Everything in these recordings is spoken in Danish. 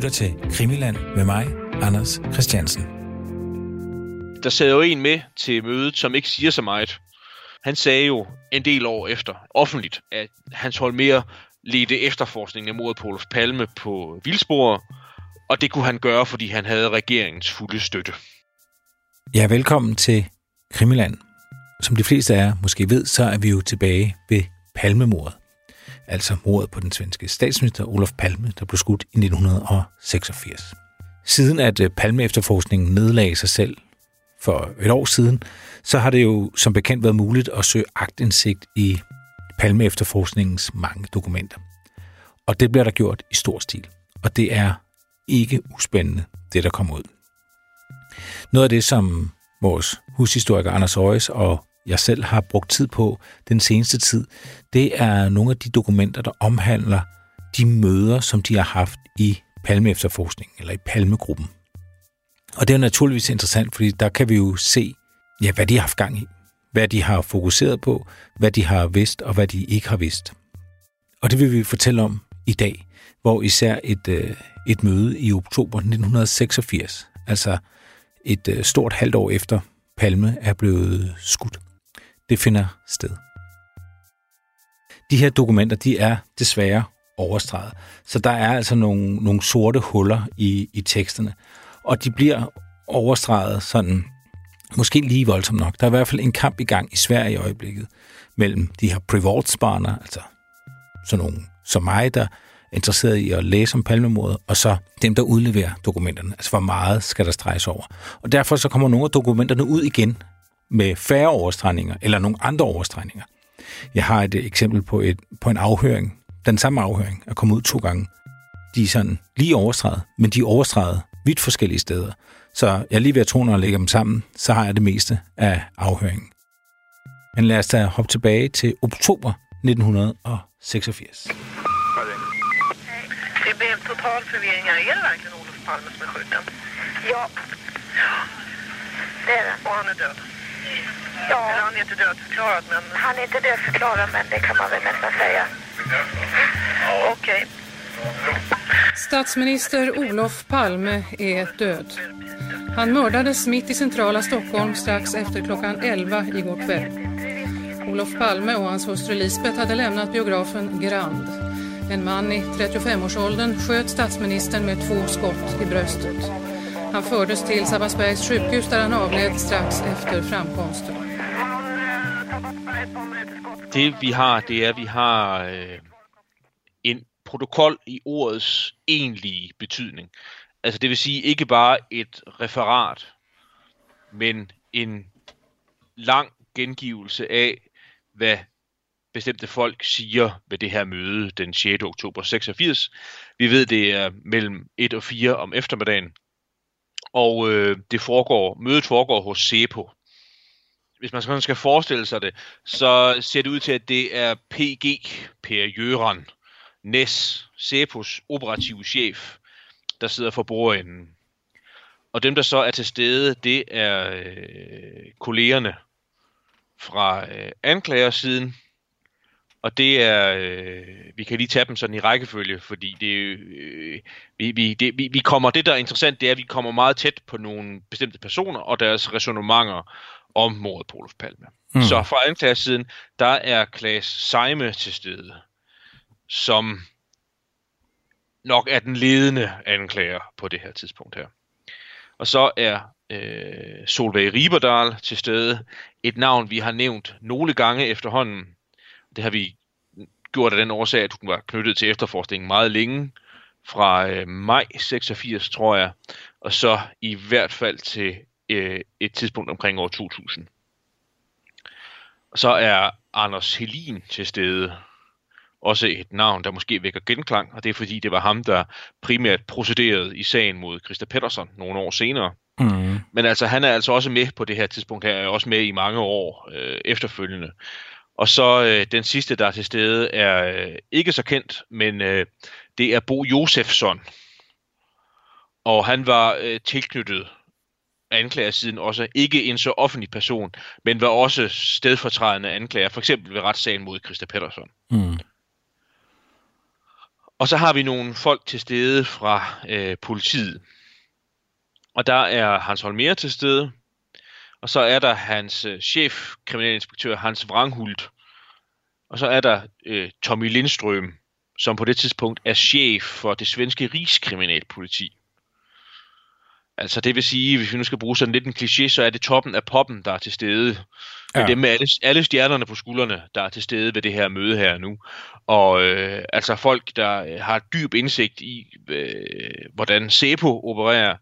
lytter til Krimiland med mig, Anders Christiansen. Der sad jo en med til mødet, som ikke siger så meget. Han sagde jo en del år efter, offentligt, at hans hold mere ledte efterforskningen af mordet på Olof Palme på vildspor, og det kunne han gøre, fordi han havde regeringens fulde støtte. Ja, velkommen til Krimiland. Som de fleste af jer måske ved, så er vi jo tilbage ved Palmemordet. Altså mordet på den svenske statsminister Olof Palme, der blev skudt i 1986. Siden at øh, Palme-efterforskningen nedlagde sig selv for et år siden, så har det jo som bekendt været muligt at søge agtindsigt i Palme-efterforskningens mange dokumenter. Og det bliver der gjort i stor stil. Og det er ikke uspændende, det der kommer ud. Noget af det, som vores hushistoriker Anders Højes og jeg selv har brugt tid på den seneste tid, det er nogle af de dokumenter, der omhandler de møder, som de har haft i Palme-efterforskningen, eller i Palmegruppen. Og det er naturligvis interessant, fordi der kan vi jo se, ja, hvad de har haft gang i, hvad de har fokuseret på, hvad de har vidst og hvad de ikke har vidst. Og det vil vi fortælle om i dag, hvor især et, øh, et møde i oktober 1986, altså et øh, stort halvt år efter Palme er blevet skudt. Det finder sted. De her dokumenter, de er desværre overstreget. Så der er altså nogle, nogle sorte huller i, i teksterne. Og de bliver overstreget sådan, måske lige voldsomt nok. Der er i hvert fald en kamp i gang i Sverige i øjeblikket mellem de her privatsparner, altså sådan nogle som mig, der er interesseret i at læse om palmemordet, og så dem, der udleverer dokumenterne. Altså, hvor meget skal der streges over. Og derfor så kommer nogle af dokumenterne ud igen med færre overstregninger, eller nogle andre overstregninger. Jeg har et eksempel på, et, på en afhøring. Den samme afhøring er kommet ud to gange. De er sådan lige overstreget, men de er overstreget vidt forskellige steder. Så jeg er lige ved at tro, når jeg lægger dem sammen, så har jeg det meste af afhøringen. Men lad os da hoppe tilbage til oktober 1986. total förvirring här. Är det verkligen Olof Palme som är skjuten? Ja. Det är det. Och han är död? Ja. Eller han är inte dödförklarad, men... Han är inte dödförklarad, men det kan man väl nästan säga. Okej. Statsminister Olof Palme är död. Han mördades mitt i centrala Stockholm strax efter klockan 11 igår kväll. Olof Palme och hans hustru Lisbeth hade lämnat biografen Grand. En man i 35-årsåldern sköt statsministern med två skott i bröstet. Han fördes till Sabbatsbergs sjukhus där han avled strax efter framkomsten. Det vi har, det er, at vi har øh, en protokol i ordets egentlige betydning. Altså det vil sige ikke bare et referat, men en lang gengivelse af, hvad bestemte folk siger ved det her møde den 6. oktober 86. Vi ved, det er mellem 1 og 4 om eftermiddagen, og øh, det foregår, mødet foregår hos SEPO. Hvis man sådan skal forestille sig det, så ser det ud til, at det er PG, Per Jøren, Næs, Cepos operative chef, der sidder for bordenden. Og dem, der så er til stede, det er øh, kollegerne fra øh, anklagersiden, og det er, øh, vi kan lige tage dem sådan i rækkefølge, fordi det, øh, vi, vi, det, vi, vi kommer, det der er interessant, det er, at vi kommer meget tæt på nogle bestemte personer og deres resonemanger om mordet på Olof Palme. Mm. Så fra anklagersiden, der er Klaas Seime til stede, som nok er den ledende anklager på det her tidspunkt her. Og så er øh, Solveig Riberdal til stede, et navn, vi har nævnt nogle gange efterhånden, det har vi gjort af den årsag, at hun var knyttet til efterforskningen meget længe, fra øh, maj 86, tror jeg, og så i hvert fald til øh, et tidspunkt omkring år 2000. Og så er Anders Helin til stede, også et navn, der måske vækker genklang, og det er fordi, det var ham, der primært procederede i sagen mod Christa Pettersson nogle år senere. Mm. Men altså, han er altså også med på det her tidspunkt her, er også med i mange år øh, efterfølgende. Og så øh, den sidste, der er til stede, er øh, ikke så kendt, men øh, det er Bo Josefsson. Og han var øh, tilknyttet anklagersiden også ikke en så offentlig person, men var også stedfortrædende anklager, for eksempel ved retssagen mod Christa Pettersson. Mm. Og så har vi nogle folk til stede fra øh, politiet. Og der er Hans Holmer til stede. Og så er der hans øh, chef, kriminalinspektør Hans Wranghult. Og så er der øh, Tommy Lindstrøm, som på det tidspunkt er chef for det svenske rigskriminalpoliti. Altså det vil sige, hvis vi nu skal bruge sådan lidt en kliché, så er det toppen af poppen, der er til stede. Det er Ja. dem med alle, alle stjernerne på skuldrene, der er til stede ved det her møde her nu. Og øh, altså folk, der øh, har dyb indsigt i, øh, hvordan SEPO opererer,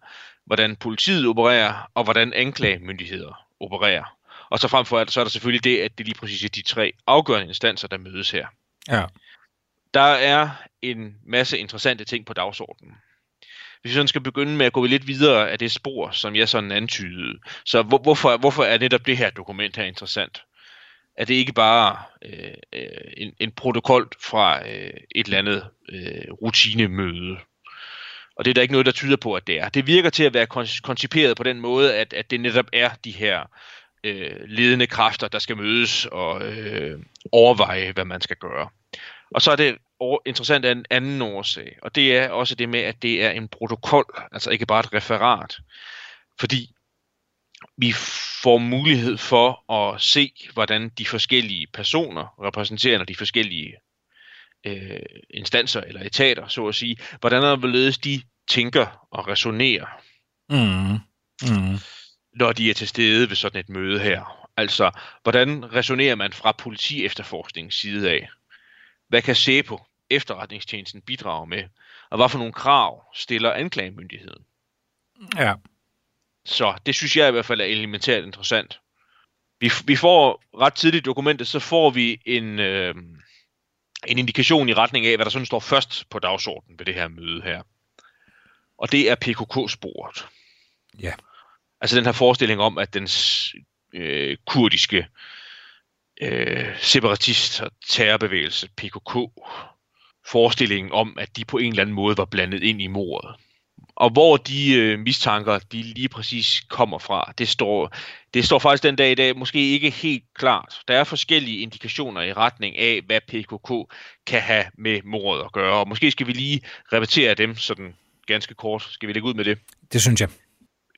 hvordan politiet opererer, og hvordan anklagemyndigheder opererer. Og så frem for alt, så er der selvfølgelig det, at det lige præcis er de tre afgørende instanser, der mødes her. Ja. Der er en masse interessante ting på dagsordenen. Hvis vi sådan skal begynde med at gå lidt videre af det spor, som jeg sådan antydede, så hvor, hvorfor, hvorfor er netop det her dokument her interessant? Er det ikke bare øh, øh en, en protokol fra øh, et eller andet øh, rutinemøde? Og det er der ikke noget, der tyder på, at det er. Det virker til at være konciperet på den måde, at, at det netop er de her øh, ledende kræfter, der skal mødes og øh, overveje, hvad man skal gøre. Og så er det interessant af en anden årsag, og det er også det med, at det er en protokol, altså ikke bare et referat. Fordi vi får mulighed for at se, hvordan de forskellige personer, repræsenterende de forskellige øh, instanser eller etater, så at sige, hvordan og hvorledes de tænker og resonerer Mm. Mm. når de er til stede ved sådan et møde her. Altså, hvordan resonerer man fra politi efterforskningens side af? Hvad kan SEPO, efterretningstjenesten, bidrage med? Og hvad for nogle krav stiller anklagemyndigheden? Ja. Så det synes jeg i hvert fald er elementært interessant. Vi, vi får ret tidligt dokumentet, så får vi en, øh, en indikation i retning af, hvad der sådan står først på dagsordenen ved det her møde her. Og det er PKK-sporet. Ja. Altså den her forestilling om, at den øh, kurdiske øh, separatist- og terrorbevægelse, PKK, forestillingen om, at de på en eller anden måde var blandet ind i mordet. Og hvor de øh, mistanker, de lige præcis kommer fra, det står, det står faktisk den dag i dag måske ikke helt klart. Der er forskellige indikationer i retning af, hvad PKK kan have med mordet at gøre. Og måske skal vi lige repetere dem sådan ganske kort. Skal vi lægge ud med det? Det synes jeg.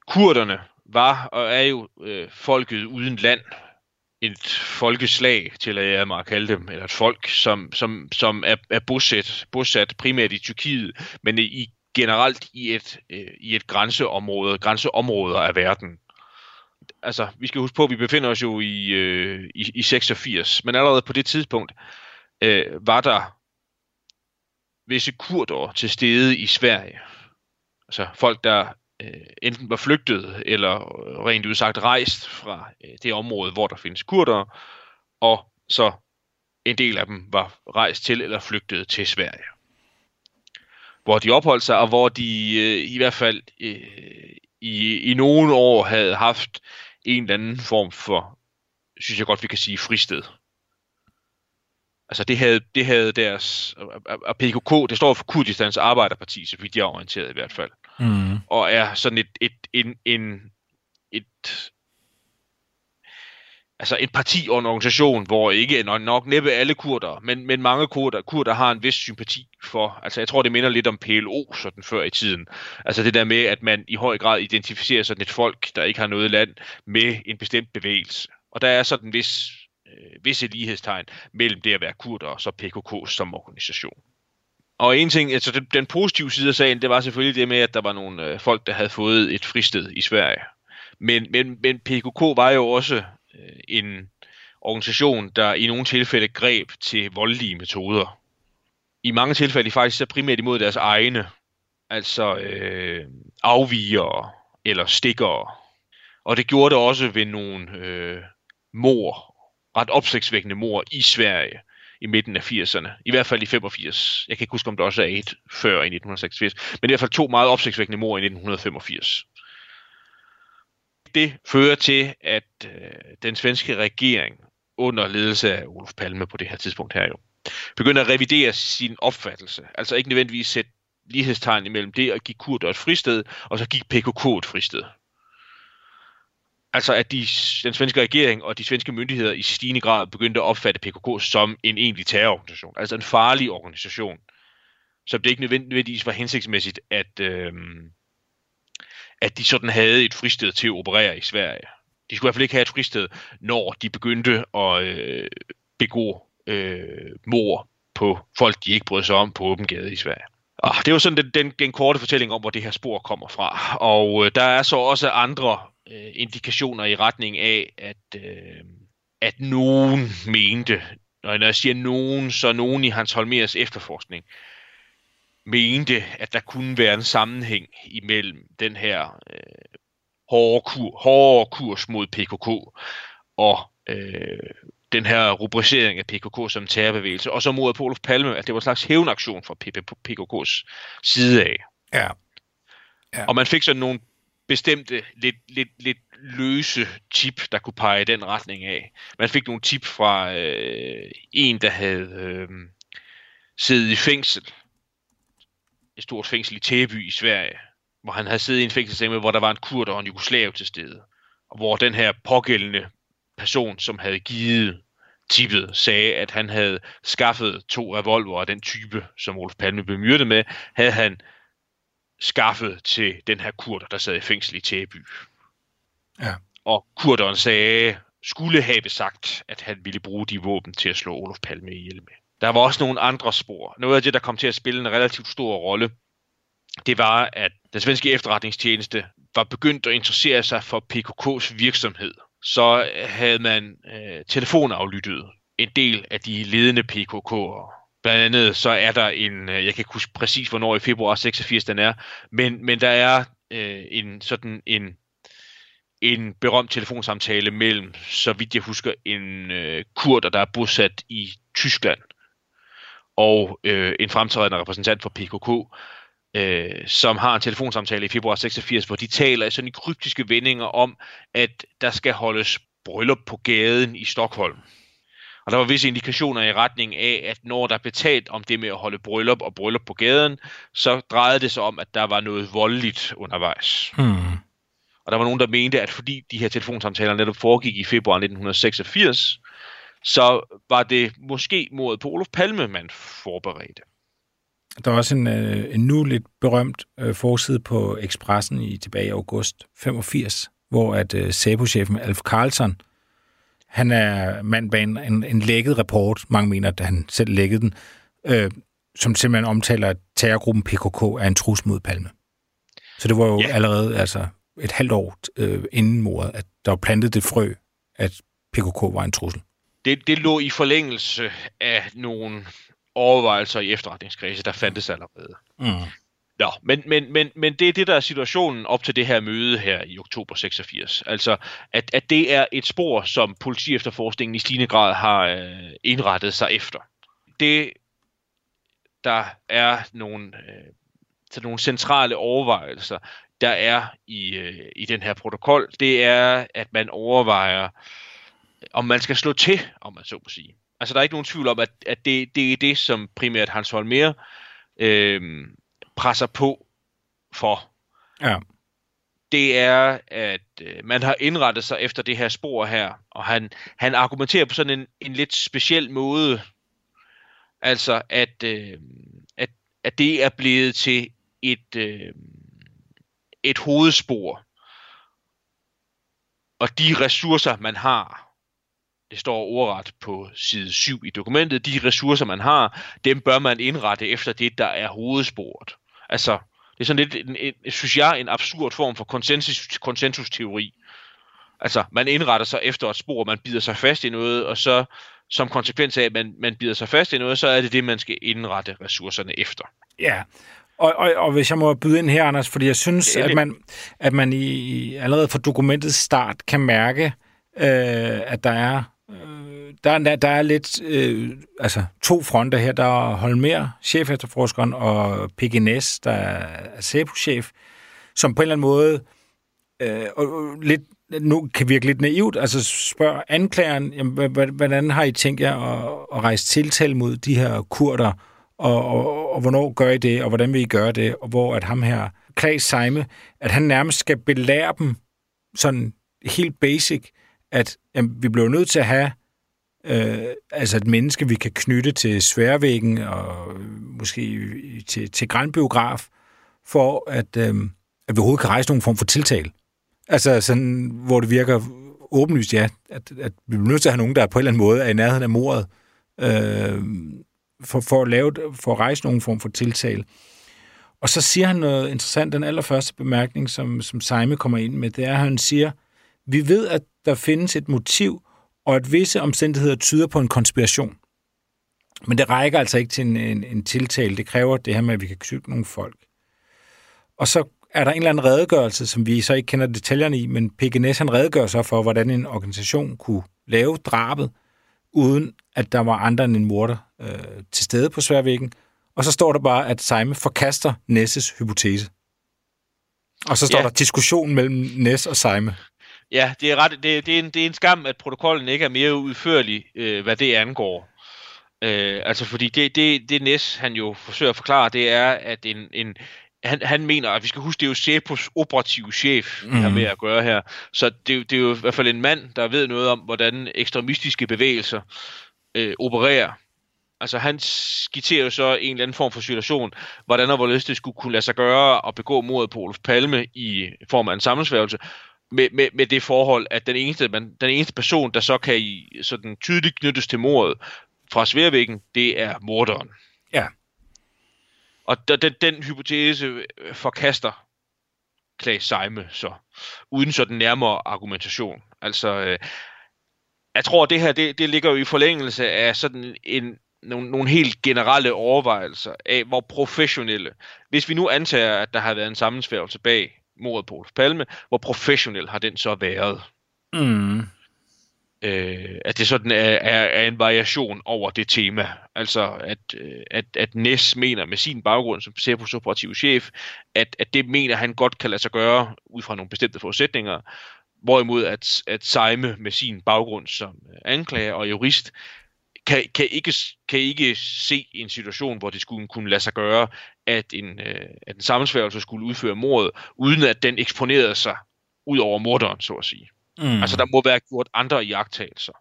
kurderne var og er jo øh, folket uden land. Et folkeslag, til at jeg mig at kalde dem, eller et folk, som, som, som er, er bosat, bosat primært i Tyrkiet, men i generelt i et, øh, i et grænseområde, grænseområder af verden. Altså, vi skal huske på, at vi befinder os jo i, øh, i, i 86, men allerede på det tidspunkt øh, var der visse kurder til stede i Sverige. Altså folk, der øh, enten var flygtet eller øh, rent udsagt rejst fra øh, det område, hvor der findes kurder, og så en del af dem var rejst til eller flygtet til Sverige. Hvor de opholdt sig, og hvor de øh, i hvert fald øh, i, i nogle år havde haft en eller anden form for, synes jeg godt, vi kan sige, fristed. Altså det havde, det havde deres, øh, øh, og- PKK, det står for Kurdistans Arbejderparti, så vidt jeg er orienteret i hvert fald Mm. og er sådan et, et, en, en, et, altså et parti og en organisation, hvor ikke nok, nok næppe alle kurder, men, men mange kurder, kurder har en vis sympati for, altså jeg tror det minder lidt om PLO sådan før i tiden, altså det der med, at man i høj grad identificerer sådan et folk, der ikke har noget land, med en bestemt bevægelse. Og der er sådan en vis, øh, visse lighedstegn mellem det at være kurder og så PKK som organisation. Og en ting, altså den, den positive side af sagen, det var selvfølgelig det med, at der var nogle øh, folk, der havde fået et fristed i Sverige. Men, men, men PKK var jo også øh, en organisation, der i nogle tilfælde greb til voldelige metoder. I mange tilfælde faktisk så primært imod deres egne, altså øh, afviger eller stikker. Og det gjorde det også ved nogle øh, mor, ret opsigtsvækkende mor i Sverige i midten af 80'erne. I hvert fald i 85. Jeg kan ikke huske, om der også er et før i 1986. Men i hvert fald to meget opsigtsvækkende mor i 1985. Det fører til, at øh, den svenske regering under ledelse af Olof Palme på det her tidspunkt her jo, begynder at revidere sin opfattelse. Altså ikke nødvendigvis sætte lighedstegn imellem det at give kurder et fristed, og så give PKK et fristed. Altså at de, den svenske regering og de svenske myndigheder i stigende grad begyndte at opfatte PKK som en egentlig terrororganisation. Altså en farlig organisation, som det ikke nødvendigvis var hensigtsmæssigt, at, øh, at de sådan havde et fristed til at operere i Sverige. De skulle i hvert fald ikke have et fristed, når de begyndte at øh, begå øh, mor på folk, de ikke brød sig om på åben gade i Sverige. Og det var sådan den, den, den korte fortælling om, hvor det her spor kommer fra. Og øh, der er så også andre øh, indikationer i retning af, at, øh, at nogen mente, når jeg siger nogen, så nogen i Hans Holmers efterforskning, mente, at der kunne være en sammenhæng imellem den her øh, hårde, kur, hårde kurs mod PKK og øh, den her rubricering af PKK som terrorbevægelse, og så mod på Olof Palme, at det var en slags hævnaktion fra PKK's side af. Ja. ja. Og man fik sådan nogle bestemte, lidt, lidt, lidt løse tip, der kunne pege i den retning af. Man fik nogle tip fra øh, en, der havde øh, siddet i fængsel, et stort fængsel i Tæby i Sverige, hvor han havde siddet i en fængselscelle, hvor der var en kurder og en jugoslav til stede, og hvor den her pågældende person, som havde givet tippet, sagde, at han havde skaffet to revolver af den type, som Olof Palme blev myrdet med, havde han skaffet til den her kurder, der sad i fængsel i Tæby. Ja. Og kurderen sagde, skulle have sagt, at han ville bruge de våben til at slå Olof Palme ihjel med. Der var også nogle andre spor. Noget af det, der kom til at spille en relativt stor rolle, det var, at den svenske efterretningstjeneste var begyndt at interessere sig for PKK's virksomhed – så havde man øh, telefonaflyttet en del af de ledende PKK'ere. Blandt andet så er der en, øh, jeg kan ikke huske præcis hvornår i februar 86 den er, men, men der er øh, en sådan en, en berømt telefonsamtale mellem, så vidt jeg husker, en øh, kurder, der er bosat i Tyskland, og øh, en fremtrædende repræsentant for PKK, øh, som har en telefonsamtale i februar 86, hvor de taler i sådan i kryptiske vendinger om, at der skal holdes bryllup på gaden i Stockholm. Og der var visse indikationer i retning af, at når der blev talt om det med at holde bryllup og bryllup på gaden, så drejede det sig om, at der var noget voldeligt undervejs. Hmm. Og der var nogen, der mente, at fordi de her telefonsamtaler netop foregik i februar 1986, så var det måske mordet på Olof Palme, man forberedte. Der er også en, øh, en nu lidt berømt øh, forside på Expressen i tilbage i august 85, hvor at øh, SAPO-chefen Alf Carlson, han er mand bag en, en, lækket rapport, mange mener, at han selv lækkede den, øh, som simpelthen omtaler, at terrorgruppen PKK er en trus mod Palme. Så det var jo ja. allerede altså, et halvt år øh, inden mordet, at der var plantet det frø, at PKK var en trussel. Det, det lå i forlængelse af nogle overvejelser i efterretningskredse, der fandtes allerede. Mm. Nå, men, men, men, men det er det, der er situationen op til det her møde her i oktober 86. Altså, at, at det er et spor, som politiefterforskningen i stigende grad har øh, indrettet sig efter. Det, der er nogle, øh, til nogle centrale overvejelser, der er i, øh, i den her protokol, det er, at man overvejer, om man skal slå til, om man så må sige. Altså, der er ikke nogen tvivl om, at, at det, det er det, som primært Hans Holmer øh, presser på for. Ja. Det er, at øh, man har indrettet sig efter det her spor her, og han, han argumenterer på sådan en, en lidt speciel måde. Altså, at, øh, at, at det er blevet til et, øh, et hovedspor. Og de ressourcer, man har, det står ordret på side 7 i dokumentet, de ressourcer, man har, dem bør man indrette efter det, der er hovedsporet. Altså, det er sådan lidt, en, en, synes jeg, en absurd form for konsensus, konsensusterapi. Altså, man indretter sig efter et spor, man bider sig fast i noget, og så som konsekvens af, at man, man bider sig fast i noget, så er det det, man skal indrette ressourcerne efter. Ja, og, og, og hvis jeg må byde ind her, Anders, fordi jeg synes, at man, at man i, allerede fra dokumentets start kan mærke, øh, at der er Øh, der, der, der er lidt øh, altså to fronter her. Der er Holmer, chef efterforskeren, og PGNS, der er SEPO-chef, som på en eller anden måde øh, og lidt, nu kan virke lidt naivt, altså spørger anklageren, jamen, hvordan har I tænkt jer at, at rejse tiltale mod de her kurder, og, og, og hvornår gør I det, og hvordan vil I gøre det, og hvor at ham her, Klaas Seime, at han nærmest skal belære dem sådan helt basic, at jamen, vi bliver nødt til at have øh, altså et menneske, vi kan knytte til sværvæggen og måske til, til grænbiograf, for at, øh, at vi overhovedet kan rejse nogen form for tiltale. Altså sådan, hvor det virker åbenlyst, ja, at, at vi bliver nødt til at have nogen, der på en eller anden måde er i nærheden af mordet, øh, for, for, at lave, for at rejse nogen form for tiltale. Og så siger han noget interessant, den allerførste bemærkning, som, som Seime kommer ind med, det er, at han siger, vi ved, at der findes et motiv, og at visse omstændigheder tyder på en konspiration. Men det rækker altså ikke til en, en, en tiltale. Det kræver det her med, at vi kan købe nogle folk. Og så er der en eller anden redegørelse, som vi så ikke kender detaljerne i, men PGNS han redegør så for, hvordan en organisation kunne lave drabet, uden at der var andre end en morder øh, til stede på sværvæggen. Og så står der bare, at Seime forkaster Nesses hypotese. Og så står ja. der diskussion mellem Ness og Seime. Ja, det er, ret, det, det, er en, det er en skam, at protokollen ikke er mere udførlig, øh, hvad det angår. Øh, altså fordi det, det, det Ness han jo forsøger at forklare, det er, at en, en, han, han mener, at vi skal huske, det er jo Cepos operative chef, vi har mhm. med at gøre her. Så det, det er jo i hvert fald en mand, der ved noget om, hvordan ekstremistiske bevægelser øh, opererer. Altså han skitserer jo så en eller anden form for situation, hvordan og hvorledes det skulle kunne lade sig gøre at begå mordet på Olof Palme i form af en sammensværgelse, med, med, med det forhold, at den eneste, man, den eneste person, der så kan i, sådan tydeligt knyttes til mordet fra sværvæggen, det er morderen. Ja. Og den, den, den hypotese forkaster Klaas Seime så, uden sådan nærmere argumentation. Altså, øh, jeg tror, det her, det, det ligger jo i forlængelse af sådan en, nogle, nogle helt generelle overvejelser af, hvor professionelle, hvis vi nu antager, at der har været en sammensværgelse bag mordet på Olof Palme, hvor professionel har den så været? Mm øh, at det sådan er, er, er en variation over det tema. Altså, at, øh, at, at Ness mener med sin baggrund som Cepos operativ chef, at, at det mener han godt kan lade sig gøre ud fra nogle bestemte forudsætninger, hvorimod at, at Seime med sin baggrund som anklager og jurist, kan, kan, ikke, kan ikke se en situation, hvor det skulle kunne lade sig gøre, at en, øh, at en sammensværgelse skulle udføre mordet, uden at den eksponerede sig ud over morderen, så at sige. Mm. Altså, der må være gjort andre iagttagelser.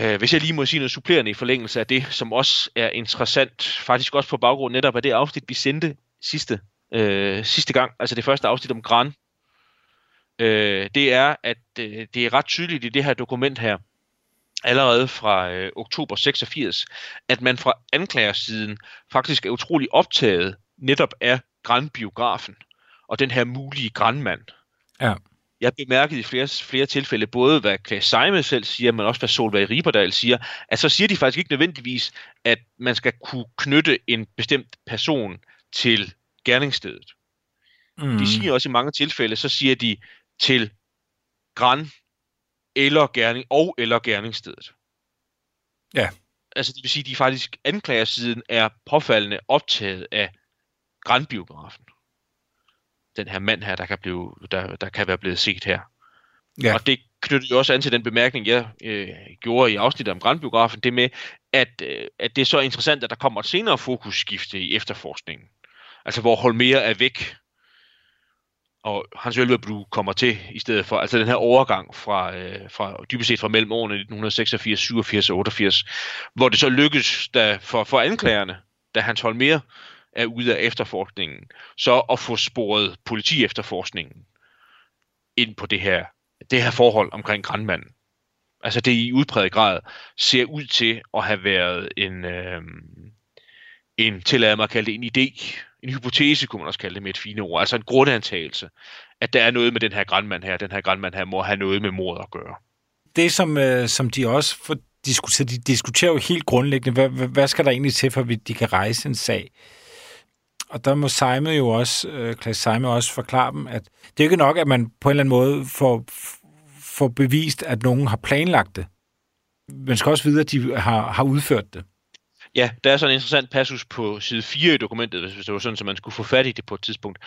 Uh, hvis jeg lige må sige noget supplerende i forlængelse af det, som også er interessant, faktisk også på baggrund netop af det afsnit, vi sendte sidste, uh, sidste gang, altså det første afsnit om Gran, uh, det er, at uh, det er ret tydeligt i det her dokument her, allerede fra uh, oktober 86, at man fra anklagersiden faktisk er utrolig optaget netop af Gran-biografen og den her mulige Granmand. Ja jeg bemærkede i flere, flere tilfælde, både hvad Klaas Seime selv siger, men også hvad Solveig Riberdal siger, at så siger de faktisk ikke nødvendigvis, at man skal kunne knytte en bestemt person til gerningsstedet. Mm. De siger også i mange tilfælde, så siger de til græn eller gerning og eller gerningsstedet. Ja. Altså det vil sige, at de faktisk anklagersiden er påfaldende optaget af grænbiografen den her mand her, der kan, blive, der, der kan være blevet set her. Ja. Og det knytter jo også an til den bemærkning, jeg øh, gjorde i afsnittet om Grandbiografen, det med, at, øh, at det er så interessant, at der kommer et senere fokusskifte i efterforskningen. Altså hvor Holmer er væk, og Hans Ølvebru kommer til i stedet for, altså den her overgang fra, øh, fra dybest set fra mellem årene 1986, 87 og 88, hvor det så lykkes da, for, for anklagerne, da Hans Holmer er ude af efterforskningen, så at få sporet politi-efterforskningen ind på det her, det her forhold omkring grandmanden. Altså det i udpræget grad ser ud til at have været en, øh, en tillad mig at kalde det en idé, en hypotese kunne man også kalde det med et fine ord, altså en grundantagelse, at der er noget med den her grandmand her, den her grandmand her må have noget med mordet at gøre. Det som, øh, som de også får diskuteret, de diskuterer jo helt grundlæggende, hvad, hvad skal der egentlig til, for at de kan rejse en sag? og der må Seime jo også, øh, Klaas Seime også forklare dem, at det er ikke nok, at man på en eller anden måde får, får bevist, at nogen har planlagt det. Man skal også vide, at de har, har udført det. Ja, der er sådan en interessant passus på side 4 i dokumentet, hvis det var sådan, at man skulle få fat i det på et tidspunkt.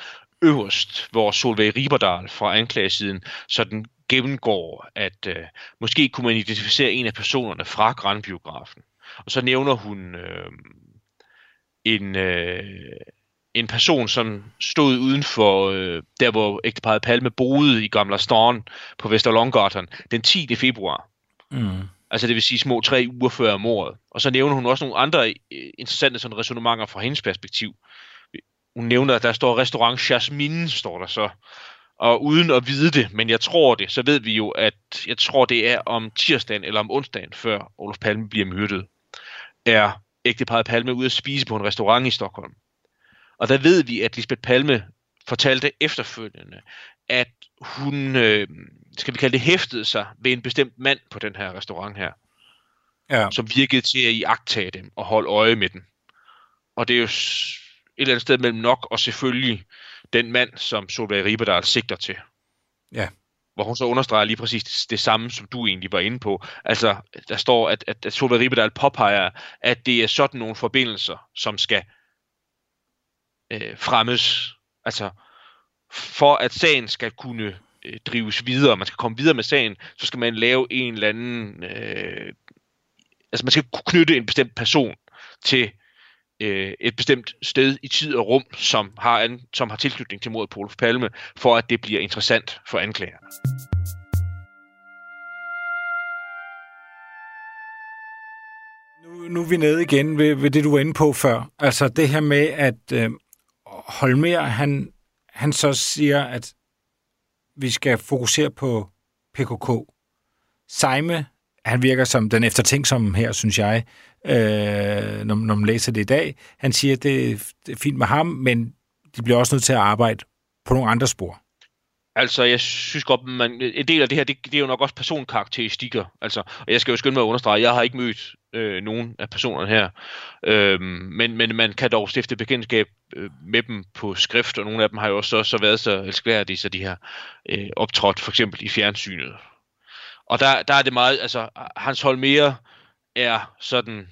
Øverst, hvor Solveig Riberdal fra anklagesiden sådan gennemgår, at øh, måske kunne man identificere en af personerne fra Grandbiografen. Og så nævner hun øh, en, øh, en person, som stod uden for øh, der, hvor ægteparet Palme boede i Gamla Stan på Vesterlånggatan den 10. februar. Mm. Altså det vil sige små tre uger før mordet. Og så nævner hun også nogle andre øh, interessante sådan resonemanger fra hendes perspektiv. Hun nævner, at der står restaurant Jasmine, står der så. Og uden at vide det, men jeg tror det, så ved vi jo, at jeg tror, det er om tirsdagen eller om onsdagen, før Olof Palme bliver myrdet, er ægteparet Palme ude at spise på en restaurant i Stockholm. Og der ved vi, at Lisbeth Palme fortalte efterfølgende, at hun, øh, skal vi kalde det, hæftede sig ved en bestemt mand på den her restaurant her, Ja. som virkede til at iagtage dem og holde øje med den. Og det er jo et eller andet sted mellem nok og selvfølgelig den mand, som Solveig Riberdal sigter til. Ja. Hvor hun så understreger lige præcis det, det samme, som du egentlig var inde på. Altså, der står, at, at, at Solveig Riberdal påpeger, at det er sådan nogle forbindelser, som skal øh, fremmes. Altså, for at sagen skal kunne øh, drives videre, man skal komme videre med sagen, så skal man lave en eller anden... Øh, altså, man skal kunne knytte en bestemt person til øh, et bestemt sted i tid og rum, som har, an, som har tilknytning til mordet på Olof Palme, for at det bliver interessant for anklagerne. Nu, nu er vi nede igen ved, ved det, du var inde på før. Altså det her med, at øh, Holmer, han, han så siger, at vi skal fokusere på PKK. Seime, han virker som den eftertænksomme her, synes jeg, øh, når, når man læser det i dag. Han siger, at det, det er fint med ham, men de bliver også nødt til at arbejde på nogle andre spor. Altså, jeg synes godt, man, en del af det her, det, det er jo nok også personkarakteristikker. Altså, og jeg skal jo skynde mig at understrege, jeg har ikke mødt øh, nogen af personerne her. Øhm, men, men man kan dog stifte bekendtskab øh, med dem på skrift, og nogle af dem har jo også så været så elskværdige, så de har øh, optrådt for eksempel i fjernsynet. Og der, der er det meget, altså, Hans Holmere er sådan,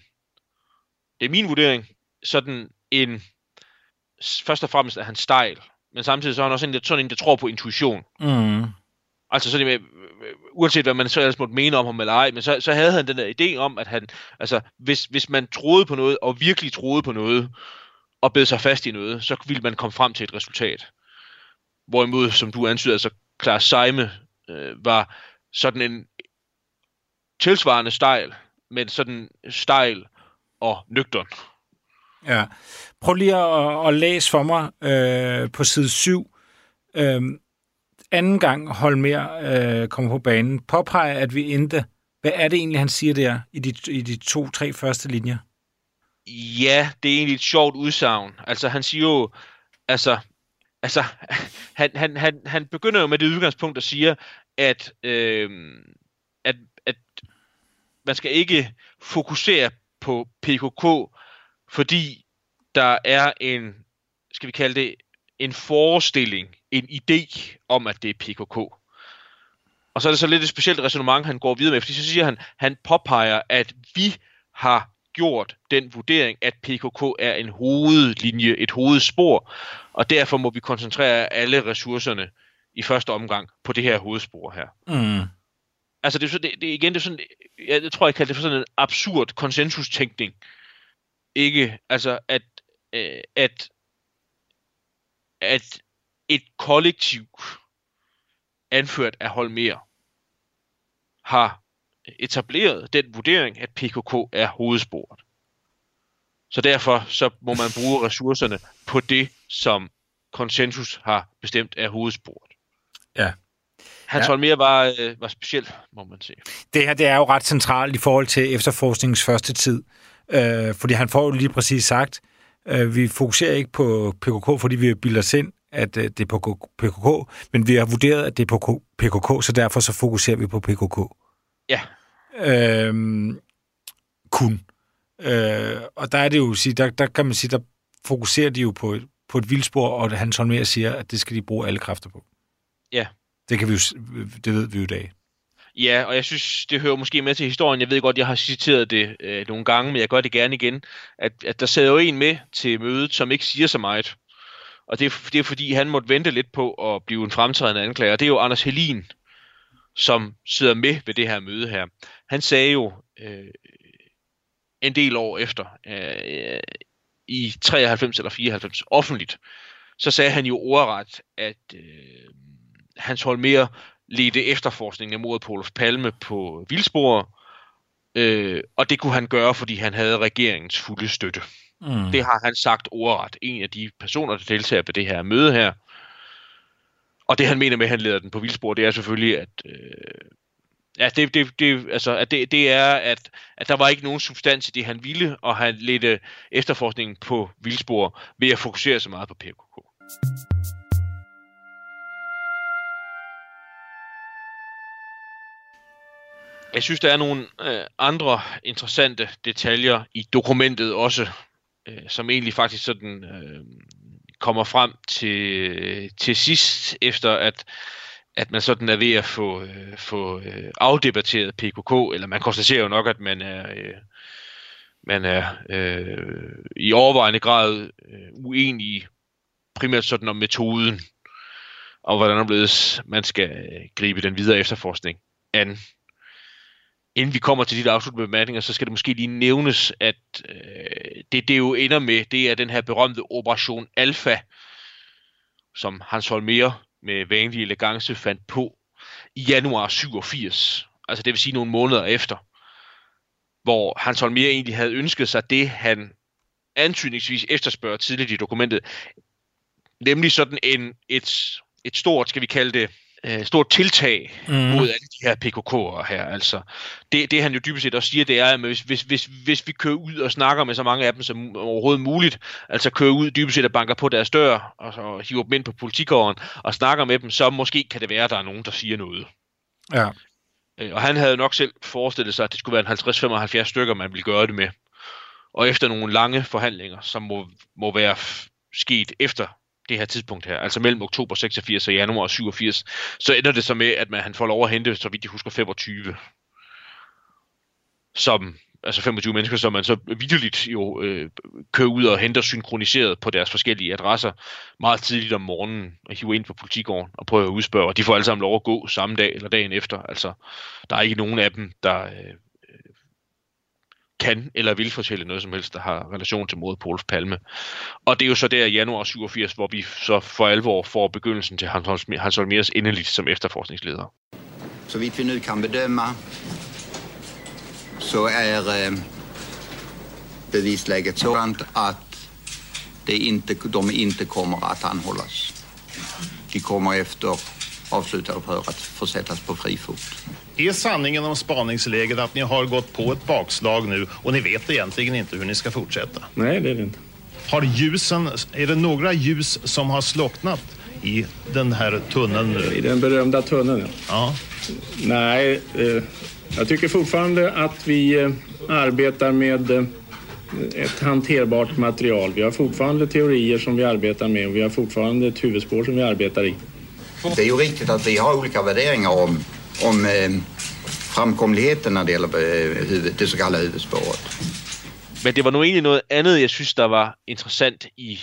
det er min vurdering, sådan en, først og fremmest er han stejl, men samtidig så er han også en, sådan en, der tror på intuition. Mm. Altså sådan med, uanset hvad man så ellers måtte mene om ham eller ej, men så, så havde han den der idé om, at han, altså, hvis, hvis man troede på noget, og virkelig troede på noget, og bed sig fast i noget, så ville man komme frem til et resultat. Hvorimod, som du antyder, altså Klaas Seime øh, var sådan en tilsvarende stejl, men sådan stejl og nøgtern. Ja. Prøv lige at, at læse for mig øh, på side 7. Øh, anden gang Holmer øh, kommer på banen, påpeger, at vi endte. Hvad er det egentlig, han siger der i de, i de to-tre første linjer? Ja, det er egentlig et sjovt udsagn. Altså, han siger jo, altså, altså han, han, han, han begynder jo med det udgangspunkt og siger, at, øh, at, at man skal ikke fokusere på PKK, fordi der er en, skal vi kalde det, en forestilling, en idé om, at det er PKK. Og så er det så lidt et specielt resonemang, han går videre med, fordi så siger han, han påpeger, at vi har gjort den vurdering, at PKK er en hovedlinje, et hovedspor, og derfor må vi koncentrere alle ressourcerne i første omgang på det her hovedspor her. Mm. Altså det er, så, det, det, igen, det er sådan, jeg, tror, jeg kalder det for sådan en absurd konsensustænkning. Ikke, altså at, øh, at, at et kollektiv anført af Holmer har etableret den vurdering, at PKK er hovedsporet. Så derfor så må man bruge ressourcerne på det, som konsensus har bestemt er hovedsporet. Ja. Hans Ja. Holmer var, øh, var speciel, må man sige. Det her det er jo ret centralt i forhold til efterforskningens første tid. Øh, fordi han får jo lige præcis sagt, øh, vi fokuserer ikke på PKK, fordi vi bilder os ind, at øh, det er på PKK, men vi har vurderet, at det er på PKK, så derfor så fokuserer vi på PKK. Ja. Øhm, kun. Øh, og der er det jo, der, der kan man sige, der fokuserer de jo på, på et vildspor, og Hans Holmer siger, at det skal de bruge alle kræfter på. Ja. Det, kan vi jo, det ved vi jo i dag. Ja, og jeg synes, det hører måske med til historien. Jeg ved godt, jeg har citeret det øh, nogle gange, men jeg gør det gerne igen. At, at der sidder jo en med til mødet, som ikke siger så meget. Og det er, det er fordi, han måtte vente lidt på at blive en fremtrædende anklager. Det er jo Anders Helin, som sidder med ved det her møde her. Han sagde jo øh, en del år efter, øh, i 93 eller 94, offentligt, så sagde han jo ordret, at øh, Hans Holmer ledte efterforskningen af mordet på Olof Palme på vildspor, Øh, og det kunne han gøre, fordi han havde regeringens fulde støtte. Mm. Det har han sagt ordret. En af de personer, der deltager på det her møde her. Og det han mener med, at han leder den på vildspor, det er selvfølgelig, at øh, Ja, det, det, det, altså, at det, det er, at, at der var ikke nogen substans i det, han ville, og han ledte efterforskningen på vildspor ved at fokusere så meget på PKK. Jeg synes, der er nogle øh, andre interessante detaljer i dokumentet også, øh, som egentlig faktisk sådan øh, kommer frem til, til sidst, efter at at man sådan er ved at få, øh, få øh, afdebatteret PKK, eller man konstaterer jo nok, at man er, øh, man er øh, i overvejende grad øh, uenig primært sådan om metoden, og hvordan blevet, man skal øh, gribe den videre efterforskning an. Inden vi kommer til dit afsluttende bemærkninger, så skal det måske lige nævnes, at øh, det, det jo ender med, det er den her berømte Operation Alpha, som Hans Holmer med vanlig elegance fandt på i januar 87. Altså det vil sige nogle måneder efter. Hvor Hans Holmer egentlig havde ønsket sig det, han antydningsvis efterspørger tidligt i dokumentet. Nemlig sådan en, et, et stort, skal vi kalde det, øh, stort tiltag mm. mod alle de her PKK'ere her. Altså, det, det han jo dybest set også siger, det er, at hvis, hvis, hvis, hvis vi kører ud og snakker med så mange af dem som overhovedet muligt, altså kører ud dybest set og banker på deres dør, og så hiver dem ind på politikåren og snakker med dem, så måske kan det være, at der er nogen, der siger noget. Ja. Øh, og han havde nok selv forestillet sig, at det skulle være en 50-75 stykker, man ville gøre det med. Og efter nogle lange forhandlinger, som må, må være sket efter det her tidspunkt her, altså mellem oktober 86 og januar 87, så ender det så med, at man, han får lov at hente, så vidt jeg husker, 25. Som, altså 25 mennesker, som man så videligt jo øh, kører ud og henter synkroniseret på deres forskellige adresser meget tidligt om morgenen og hiver ind på politigården og prøver at udspørge. Og de får alle sammen lov at gå samme dag eller dagen efter. Altså, der er ikke nogen af dem, der øh, kan eller vil fortælle noget som helst, der har relation til mod Olof Palme. Og det er jo så der i januar 87, hvor vi så for alvor får begyndelsen til Hans Holmers endeligt som efterforskningsleder. Så vidt vi nu kan bedømme, så er øh, bevisläget sådan, at det inte, de inte kommer at anholdes. De kommer efter avslutade för att försättas på fri fot. Är sanningen om spaningsläget att ni har gått på ett bakslag nu och ni vet egentligen inte hur ni ska fortsätta? Nej, det är det inte. Har ljusen, är det några ljus som har slocknat i den här tunneln nu? I den berömda tunneln, ja. Ja. Nej, eh, jag tycker fortfarande att vi eh, arbetar med eh, ett hanterbart material. Vi har fortfarande teorier som vi arbetar med och vi har fortfarande ett huvudspår som vi arbetar i. Det är ju riktigt att vi har olika värderingar om, om eh, framkomligheten när det gäller eh, huvud, det så kallade huvudspåret. Men det var nu egentlig noget andet, jeg synes, der var interessant i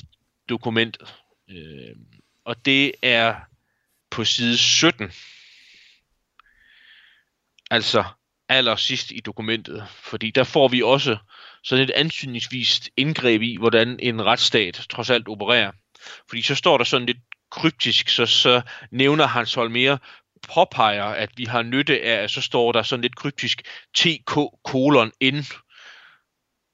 dokumentet. Øh, og det er på side 17. Altså aller sidst i dokumentet. Fordi der får vi også sådan et ansynningsvist indgreb i, hvordan en retsstat trods alt opererer. Fordi så står der sådan lidt kryptisk, så, så nævner Hans Holmer, påpeger, at vi har nytte af, så står der sådan lidt kryptisk, TK kolon N.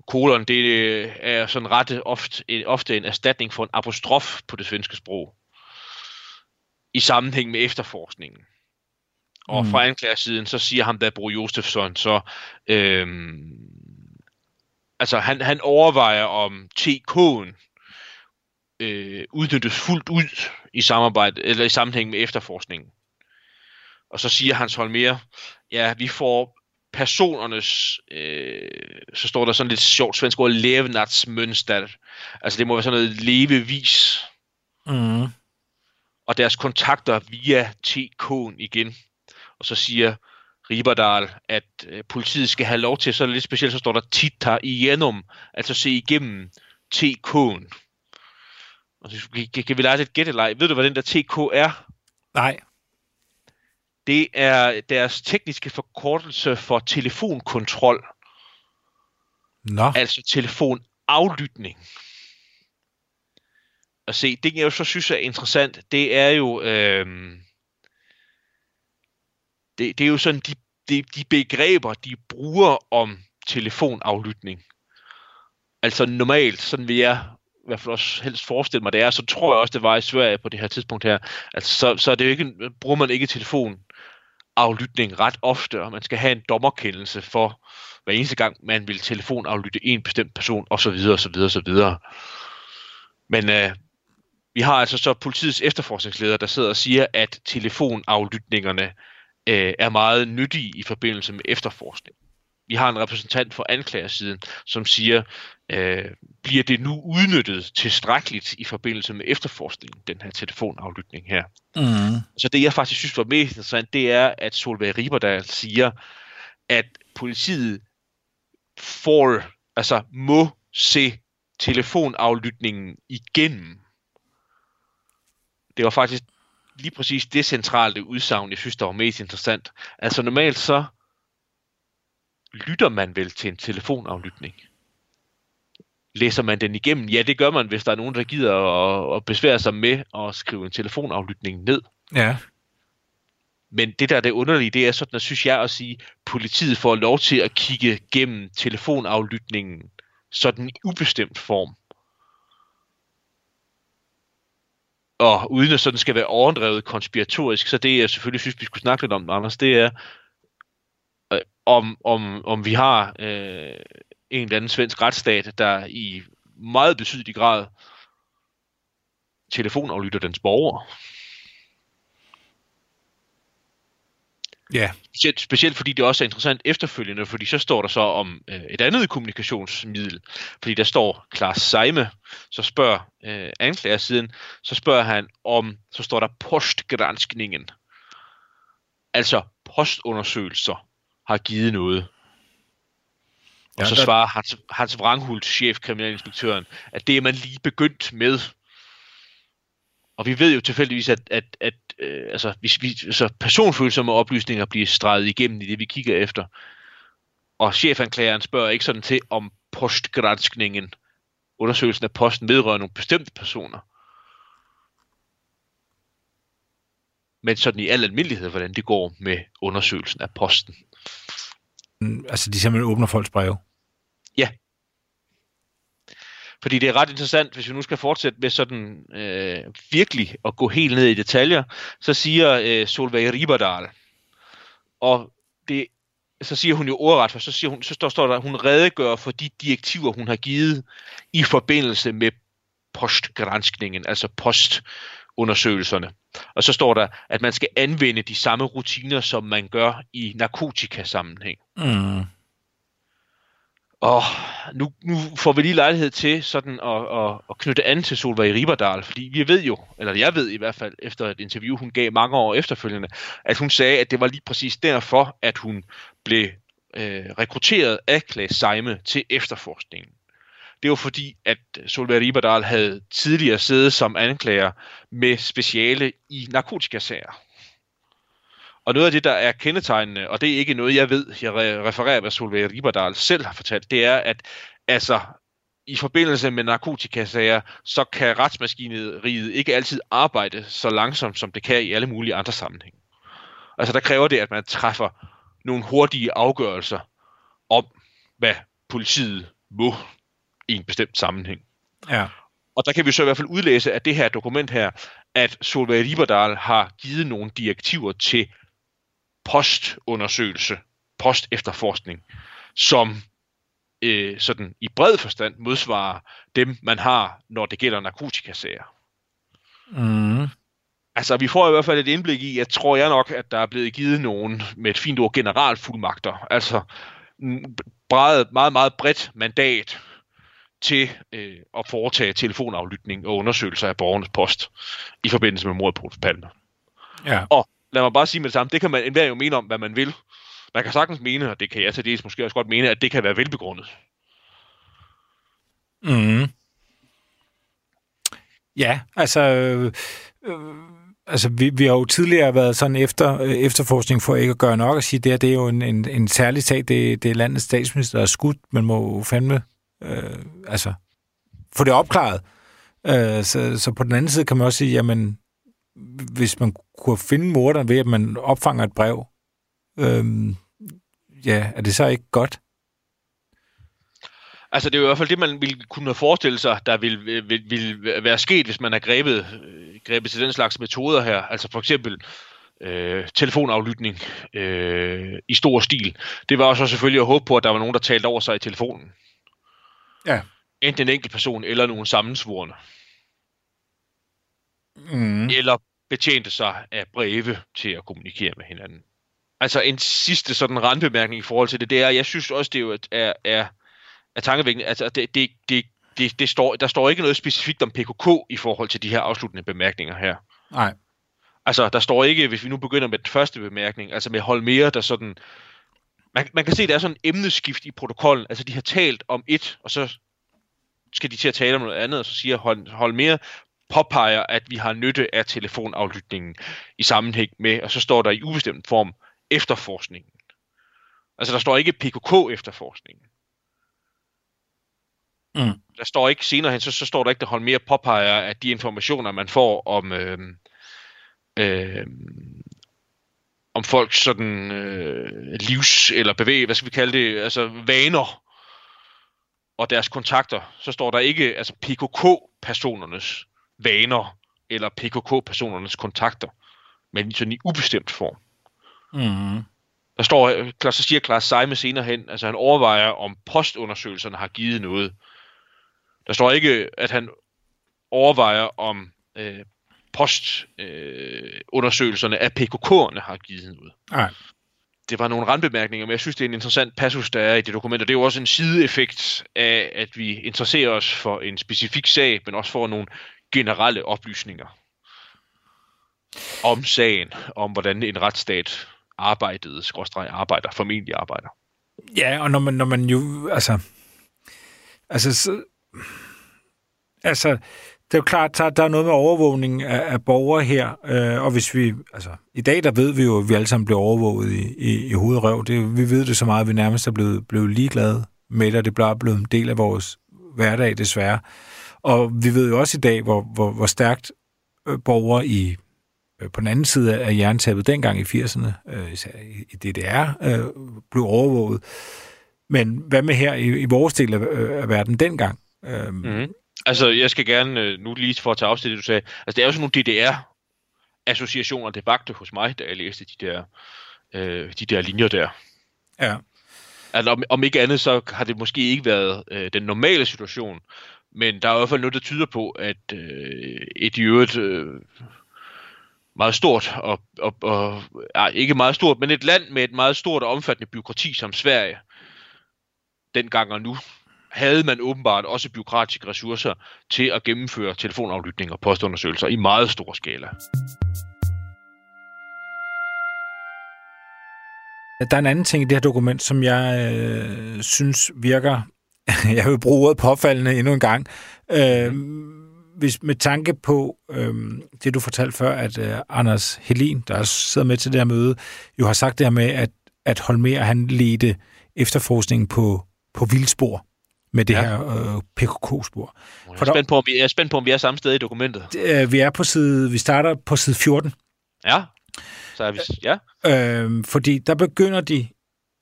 Kolon, det øh, er sådan ret ofte, ofte en erstatning for en apostrof på det svenske sprog. I sammenhæng med efterforskningen. Og mm. fra anklagersiden, så siger ham der Bro Josefsson, så øhm, altså han, han overvejer om TK'en øh, udnyttes fuldt ud i samarbejde eller i sammenhæng med efterforskningen. Og så siger Hans Holmer, ja, vi får personernes, øh, så står der sådan lidt sjovt svensk ord, levnadsmønster. Altså det må være sådan noget levevis. Mm. Og deres kontakter via TK'en igen. Og så siger Riberdal, at øh, politiet skal have lov til, så er det lidt specielt, så står der titta igennem, altså se igennem TK'en. Og så kan, vi lege lidt gætteleg. Ved du, hvad den der TK er? Nej. Det er deres tekniske forkortelse for telefonkontrol. Nå. Altså telefonaflytning. Og se, det jeg jo så synes er interessant, det er jo... Øh, det, det er jo sådan de de, de begreber, de bruger om telefonaflytning. Altså normalt, sådan vil jeg i hvert fald også helst forestille mig, det er, så tror jeg også, det var i Sverige på det her tidspunkt her. Altså, så, så er det jo ikke, bruger man ikke telefonaflytning ret ofte, og man skal have en dommerkendelse for hver eneste gang, man vil telefonaflytte en bestemt person, og så videre, og så videre, og så videre. Men øh, vi har altså så politiets efterforskningsleder, der sidder og siger, at telefonaflytningerne øh, er meget nyttige i forbindelse med efterforskning. Vi har en repræsentant for anklagersiden, som siger, øh, bliver det nu udnyttet tilstrækkeligt i forbindelse med efterforskningen, den her telefonaflytning her. Mm. Så det, jeg faktisk synes var mest interessant, det er, at Solveig Riberdal siger, at politiet får, altså må se telefonaflytningen igennem. Det var faktisk lige præcis det centrale udsagn, jeg synes, der var mest interessant. Altså normalt så lytter man vel til en telefonaflytning. Læser man den igennem? Ja, det gør man, hvis der er nogen, der gider at, at besvære sig med at skrive en telefonaflytning ned. Ja. Men det der er det underlige, det er sådan, at synes jeg at sige, at politiet får lov til at kigge gennem telefonaflytningen sådan i ubestemt form. Og uden at sådan skal være overdrevet konspiratorisk, så det jeg selvfølgelig synes, vi skulle snakke lidt om, Anders, det er, om, om, om vi har øh, en eller anden svensk retsstat, der i meget betydelig grad telefonaflytter dens borgere. Ja. Specielt, specielt fordi det også er interessant efterfølgende, fordi så står der så om øh, et andet kommunikationsmiddel. Fordi der står Klaas Seime, så spørger øh, anklagersiden, så spørger han om, så står der postgranskningen. Altså postundersøgelser har givet noget. Og ja, så der... svarer Hans, Hans Wranghult, chef kriminalinspektøren, at det er man lige begyndt med. Og vi ved jo tilfældigvis, at, at, at øh, altså, hvis vi, altså, personfølsomme oplysninger bliver streget igennem i det, vi kigger efter. Og chefanklageren spørger ikke sådan til, om postgranskningen, undersøgelsen af posten, vedrører nogle bestemte personer. Men sådan i al almindelighed, hvordan det går med undersøgelsen af posten. Mm, altså, de simpelthen åbner folks breve? Ja, fordi det er ret interessant, hvis vi nu skal fortsætte med sådan øh, virkelig at gå helt ned i detaljer, så siger øh, Solveig Riberdal, og det, så siger hun jo ordret, for så, siger hun, så står, står der, at hun redegør for de direktiver, hun har givet i forbindelse med postgranskningen, altså postundersøgelserne. Og så står der, at man skal anvende de samme rutiner, som man gør i narkotikasammenhæng. Mm. Og nu, nu får vi lige lejlighed til sådan at, at, at knytte an til Solveig Riberdal, fordi vi ved jo, eller jeg ved i hvert fald efter et interview, hun gav mange år efterfølgende, at hun sagde, at det var lige præcis derfor, at hun blev øh, rekrutteret af Klaas Seime til efterforskningen. Det var fordi, at Solveig Riberdal havde tidligere siddet som anklager med speciale i narkotikasager. Og noget af det, der er kendetegnende, og det er ikke noget, jeg ved, jeg refererer, hvad Solveig Riberdal selv har fortalt, det er, at altså, i forbindelse med narkotikasager, så kan retsmaskineriet ikke altid arbejde så langsomt, som det kan i alle mulige andre sammenhænge. Altså, der kræver det, at man træffer nogle hurtige afgørelser om, hvad politiet må i en bestemt sammenhæng. Ja. Og der kan vi så i hvert fald udlæse af det her dokument her, at Solveig Riberdal har givet nogle direktiver til postundersøgelse, post-efterforskning, som øh, sådan i bred forstand modsvarer dem, man har, når det gælder narkotikasager. Mm. Altså, vi får i hvert fald et indblik i, at tror jeg nok, at der er blevet givet nogen med et fint ord generalfuldmagter. Altså, meget, meget, meget bredt mandat til øh, at foretage telefonaflytning og undersøgelser af borgernes post i forbindelse med mordet på Palme. Ja. Og lad mig bare sige med det samme, det kan man enhver jo mene om, hvad man vil. Man kan sagtens mene, og det kan jeg til dels måske også godt mene, at det kan være velbegrundet. Mm. Ja, altså... Øh, øh, altså vi, vi har jo tidligere været sådan efter øh, efterforskning for ikke at gøre nok at sige, det, her, det er jo en, en, en særlig sag. Det, det er landets statsminister, der er skudt. Man må jo fandme øh, altså, få det opklaret. Øh, så, så på den anden side kan man også sige, jamen, hvis man kunne finde morderen ved, at man opfanger et brev, øh, ja, er det så ikke godt? Altså, det er jo i hvert fald det, man ville kunne forestille sig, der ville, ville, ville være sket, hvis man har grebet, grebet til den slags metoder her. Altså for eksempel øh, telefonaflytning øh, i stor stil. Det var også selvfølgelig at håbe på, at der var nogen, der talte over sig i telefonen. Ja. Enten en enkelt person eller nogen sammensvorene. Mm. Eller betjente sig af breve til at kommunikere med hinanden. Altså en sidste sådan randbemærkning i forhold til det, det er, jeg synes også, det er, jo, er, er, er tankevækkende. Altså det, det, det, det, det står, der står ikke noget specifikt om PKK i forhold til de her afsluttende bemærkninger her. Nej. Altså, der står ikke, hvis vi nu begynder med den første bemærkning, altså med Holmere, der sådan... Man, man kan se, der er sådan en emneskift i protokollen. Altså, de har talt om et, og så skal de til at tale om noget andet, og så siger Hol, Holmere, påpeger, at vi har nytte af telefonaflytningen i sammenhæng med, og så står der i ubestemt form, efterforskningen. Altså, der står ikke PKK-efterforskningen. Mm. Der står ikke senere hen, så, så står der ikke, at Holmere påpeger, at de informationer, man får om... Øh, øh, om folks sådan øh, livs eller bevæg, hvad skal vi kalde det, altså vaner og deres kontakter, så står der ikke altså PKK-personernes vaner eller PKK-personernes kontakter, men sådan i ubestemt form. Mm. Der står, så siger Klaas Seime senere hen, altså han overvejer, om postundersøgelserne har givet noget. Der står ikke, at han overvejer, om øh, postundersøgelserne øh, af PKK'erne har givet noget. Nej. Det var nogle randbemærkninger, men jeg synes, det er en interessant passus, der er i det dokument, og det er jo også en sideeffekt af, at vi interesserer os for en specifik sag, men også for nogle generelle oplysninger om sagen, om hvordan en retsstat arbejdede, skråstreg arbejder, formentlig arbejder. Ja, og når man, når man jo, altså, altså, så, altså, det er jo klart, der, der er noget med overvågning af, af borgere her, øh, og hvis vi, altså, i dag der ved vi jo, at vi alle sammen bliver overvåget i, i, i hovedrøv. Det, vi ved det så meget, at vi nærmest er blevet, blevet ligeglade med det, og det bliver blevet en del af vores hverdag, desværre. Og vi ved jo også i dag, hvor, hvor, hvor stærkt øh, borgere i øh, på den anden side af jerntæppet dengang i 80'erne, øh, i DDR, øh, blev overvåget. Men hvad med her i, i vores del af, øh, af verden dengang? Øh, mm. Altså, jeg skal gerne, nu lige for at tage afsted det, du sagde, altså det er jo sådan nogle DDR-associationer, det bagte hos mig, da jeg læste de der, øh, de der linjer der. Ja. Altså, om, om ikke andet, så har det måske ikke været øh, den normale situation, men der er i hvert fald noget, der tyder på, at øh, et i øvrigt øh, meget stort, og, og, og ja, ikke meget stort, men et land med et meget stort og omfattende byråkrati som Sverige, dengang og nu, havde man åbenbart også byråkratiske ressourcer til at gennemføre telefonaflytning og postundersøgelser i meget stor skala. Der er en anden ting i det her dokument, som jeg øh, synes virker, jeg vil bruge ordet påfaldende endnu en gang, øh, hvis med tanke på øh, det, du fortalte før, at øh, Anders Helin, der sidder med til det her møde, jo har sagt det her med, at, at Holmer, han ledte efterforskningen på, på vildspor med det ja. her øh, PKK-spor. Jeg er, spændt på, om vi, jeg er spændt på, om vi er samme sted i dokumentet. Øh, vi er på side, vi starter på side 14. Ja, så er vi, ja. Øh, fordi der begynder de,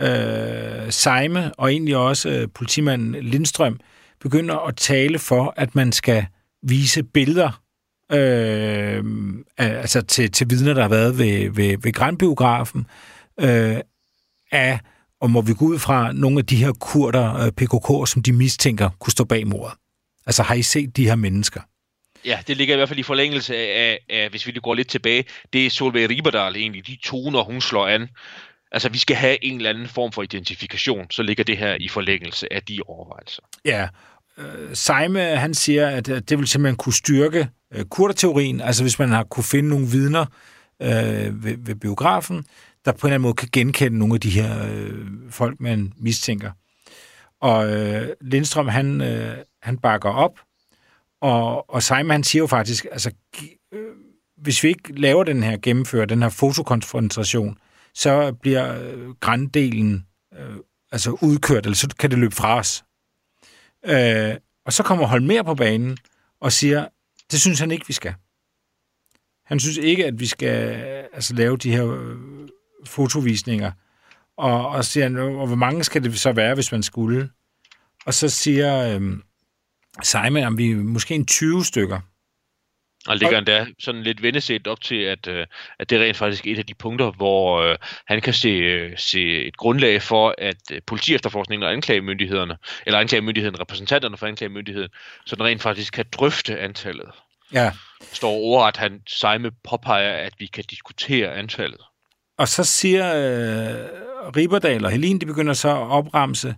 øh, Seime og egentlig også øh, politimanden Lindstrøm, begynder at tale for, at man skal vise billeder øh, altså til, til vidner, der har været ved, ved, ved Grænbiografen, øh, af, og må vi gå ud fra nogle af de her kurder, øh, PKK, som de mistænker, kunne stå bag mordet. Altså har I set de her mennesker? Ja, det ligger i hvert fald i forlængelse af, af, hvis vi går lidt tilbage, det er Solveig Riberdal egentlig, de toner, hun slår an. Altså, vi skal have en eller anden form for identifikation, så ligger det her i forlængelse af de overvejelser. Ja, øh, Seime, han siger, at det vil simpelthen kunne styrke øh, kurderteorien, altså hvis man har kunne finde nogle vidner øh, ved, ved biografen, der på en eller anden måde kan genkende nogle af de her øh, folk, man mistænker. Og øh, Lindstrøm, han, øh, han bakker op, og, og Simon, han siger jo faktisk, altså, øh, hvis vi ikke laver den her, gennemfører den her fotokonfrontation, så bliver øh, grændelen øh, altså udkørt, eller så kan det løbe fra os. Øh, og så kommer Holmer på banen og siger, det synes han ikke, vi skal. Han synes ikke, at vi skal øh, altså, lave de her øh, fotovisninger. Og, og siger og hvor mange skal det så være, hvis man skulle? Og så siger øhm, Simon, om vi måske en 20 stykker. Og ligger endda sådan lidt vendeset op til, at, øh, at det er rent faktisk et af de punkter, hvor øh, han kan se, øh, se et grundlag for, at øh, politiefterforskningen og anklagemyndighederne, eller anklagemyndigheden, repræsentanterne for anklagemyndigheden, så den rent faktisk kan drøfte antallet. Ja. Der står over, at han Seime påpeger, at vi kan diskutere antallet. Og så siger øh, Riberdal og Helin, de begynder så at opremse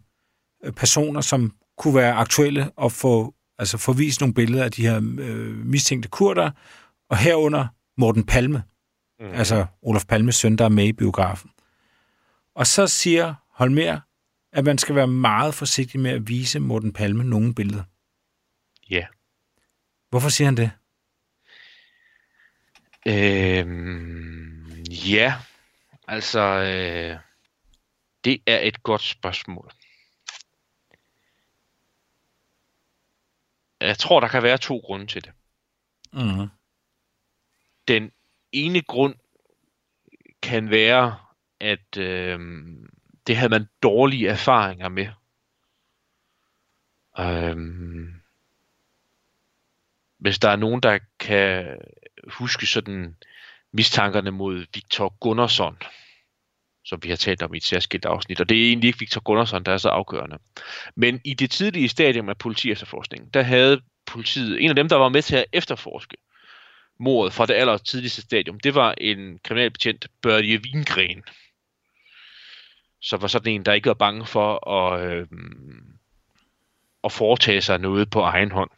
øh, personer, som kunne være aktuelle og få altså få vist nogle billeder af de her øh, mistænkte kurder, og herunder Morten Palme, mm. altså Olof Palmes søn, der er med i biografen. Og så siger Holmer, at man skal være meget forsigtig med at vise Morten Palme nogle billeder. Ja. Yeah. Hvorfor siger han det? Øhm, ja, altså, øh, det er et godt spørgsmål. Jeg tror, der kan være to grunde til det. Mm. Den ene grund kan være, at øh, det havde man dårlige erfaringer med. Øh, hvis der er nogen, der kan huske sådan mistankerne mod Victor Gunnarsson, som vi har talt om i et særskilt afsnit, og det er egentlig ikke Victor Gunnarsson, der er så afgørende. Men i det tidlige stadium af politiefterforskningen, der havde politiet, en af dem, der var med til at efterforske mordet fra det aller tidligste stadium, det var en kriminalbetjent, Børje Wingren, som var sådan en, der ikke var bange for at, øh, at foretage sig noget på egen hånd.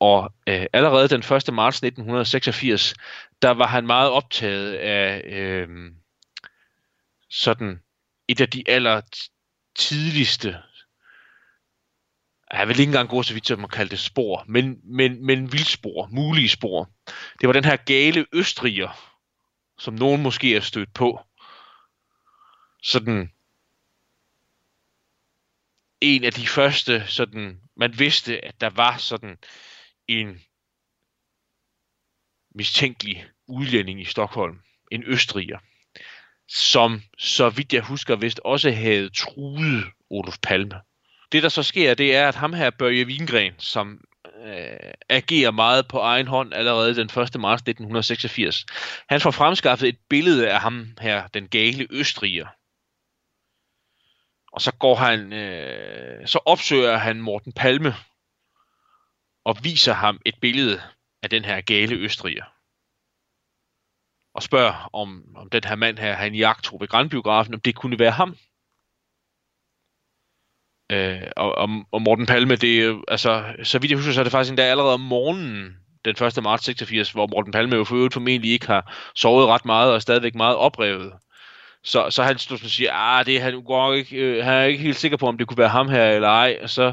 Og øh, allerede den 1. marts 1986, der var han meget optaget af øh, sådan et af de aller tidligste, jeg vil ikke engang gå så vidt som man kalde det spor, men, men, men vildspor, mulige spor. Det var den her gale østriger, som nogen måske er stødt på. Sådan en af de første, sådan, man vidste, at der var sådan en mistænkelig udlænding i Stockholm, en østriger, som, så vidt jeg husker, vist også havde truet Olof Palme. Det, der så sker, det er, at ham her, Børje Wingren, som øh, agerer meget på egen hånd allerede den 1. marts 1986, han får fremskaffet et billede af ham her, den gale østriger. Og så går han, øh, så opsøger han Morten Palme, og viser ham et billede af den her gale østriger. Og spørger, om, om den her mand her, han jagtog ved Grandbiografen, om det kunne være ham. Øh, og, og, og Morten Palme, det er altså, så vidt jeg husker, så er det faktisk endda allerede om morgenen, den 1. marts 86, hvor Morten Palme jo for øvrigt formentlig ikke har sovet ret meget og er stadigvæk meget oprevet. Så, så han stod og siger, ah, det er han, går ikke, øh, han er ikke helt sikker på, om det kunne være ham her eller ej. Og så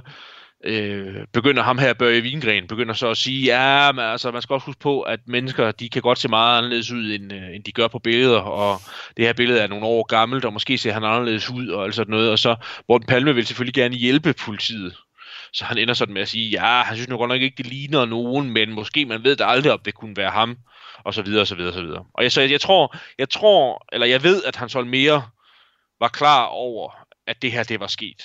øh, begynder ham her, Børge Vingren, begynder så at sige, ja, men altså, man skal også huske på, at mennesker, de kan godt se meget anderledes ud, end, øh, end de gør på billeder, og det her billede er nogle år gammelt, og måske ser han anderledes ud, og alt sådan noget, og så Morten Palme vil selvfølgelig gerne hjælpe politiet. Så han ender sådan med at sige, ja, han synes nu godt nok ikke, det ligner nogen, men måske man ved da aldrig, om det kunne være ham, og så videre, og så videre, og så videre. Og jeg, så jeg tror, jeg tror, eller jeg ved, at han så mere var klar over, at det her, det var sket.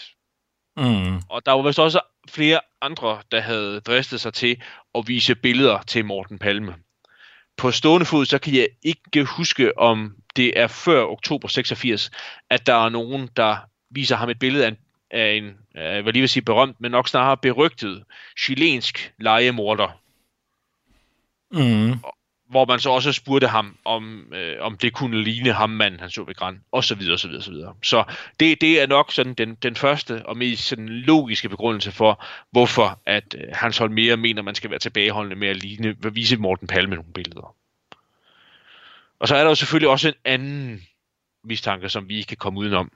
Mm. Og der var vist også flere andre, der havde dristet sig til at vise billeder til Morten Palme. På stående fod, så kan jeg ikke huske, om det er før oktober 86, at der er nogen, der viser ham et billede af en, af en jeg vil lige vil sige berømt, men nok snarere berygtet, chilensk legemorder. Mm hvor man så også spurgte ham, om, øh, om det kunne ligne ham, mand han så ved Gran, og så videre, og så videre, og så videre. Så det, det er nok sådan den, den første og mest sådan logiske begrundelse for, hvorfor at øh, Hans Holmere mener, man skal være tilbageholdende med at ligne, at vise Morten Palme nogle billeder. Og så er der jo selvfølgelig også en anden mistanke, som vi ikke kan komme udenom.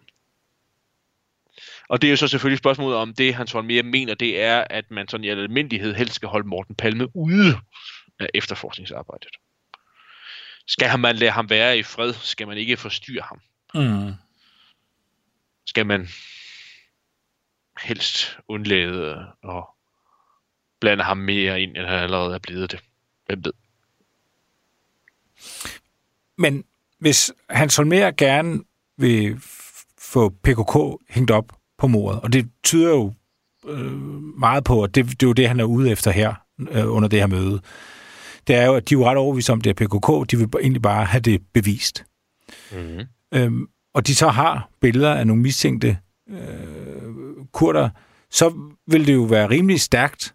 Og det er jo så selvfølgelig spørgsmålet om det, Hans Holmere mener, det er, at man sådan i almindelighed helst skal holde Morten Palme ude af efterforskningsarbejdet. Skal man lade ham være i fred? Skal man ikke forstyrre ham? Mm. Skal man helst undlade at blande ham mere ind, end han allerede er blevet det? Hvem ved? Men hvis Hans Holmer gerne vil få PKK hængt op på mordet. Og det tyder jo øh, meget på, at det, det er jo det, han er ude efter her øh, under det her møde. Det er jo, at de er jo ret overbevist om, det er PKK. De vil egentlig bare have det bevist. Mm-hmm. Øhm, og de så har billeder af nogle mistænkte øh, kurder, så vil det jo være rimelig stærkt,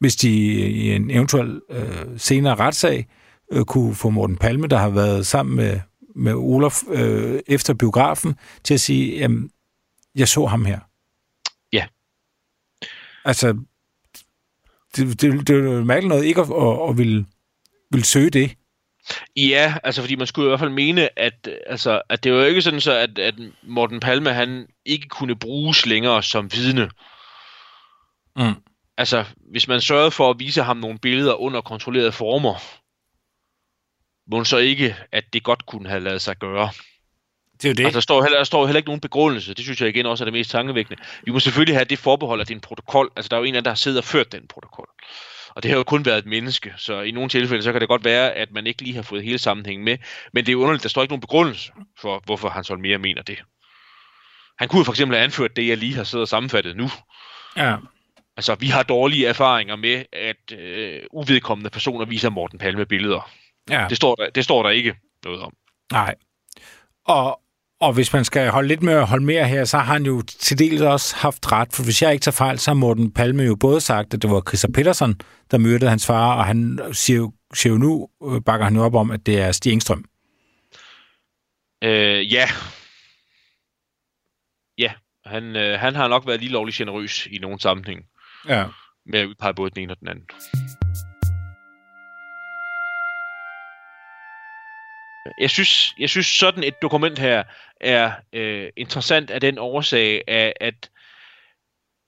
hvis de i en eventuel øh, senere retssag øh, kunne få Morten Palme, der har været sammen med, med Olof øh, efter biografen, til at sige, jamen, jeg så ham her. Ja. Altså, det, det, det er mærkeligt noget ikke at, at, at ville, ville søge det. Ja, altså fordi man skulle i hvert fald mene, at, altså, at det var jo ikke sådan så, at, at Morten Palme han ikke kunne bruges længere som vidne. Mm. Altså, hvis man sørgede for at vise ham nogle billeder under kontrollerede former, må så ikke, at det godt kunne have lavet sig gøre. Det er jo det. Altså, der står, heller, der står heller ikke nogen begrundelse. Det synes jeg igen også er det mest tankevækkende. Vi må selvfølgelig have det forbehold, at det er en protokol. Altså, der er jo en af der har siddet og ført den protokol. Og det har jo kun været et menneske, så i nogle tilfælde, så kan det godt være, at man ikke lige har fået hele sammenhængen med. Men det er underligt, der står ikke nogen begrundelse for, hvorfor Hans Holmer mener det. Han kunne for eksempel have anført det, jeg lige har siddet og sammenfattet nu. Ja. Altså, vi har dårlige erfaringer med, at øh, uvedkommende personer viser Morten Palme billeder. ja. Det står, der, det står der ikke noget om. Nej. Og, og hvis man skal holde lidt med at holde mere her, så har han jo til dels også haft ret, for hvis jeg ikke tager fejl, så har Morten Palme jo både sagt, at det var Christa Petersen, der myrdede hans far, og han siger jo, siger jo nu, øh, bakker han jo op om, at det er Stig Engstrøm. Øh, ja. Ja, han, øh, han har nok været lige lovlig generøs i nogle sammenhæng Ja. med at udpege både den ene og den anden. Jeg synes, jeg synes sådan et dokument her er øh, interessant af den årsag af, at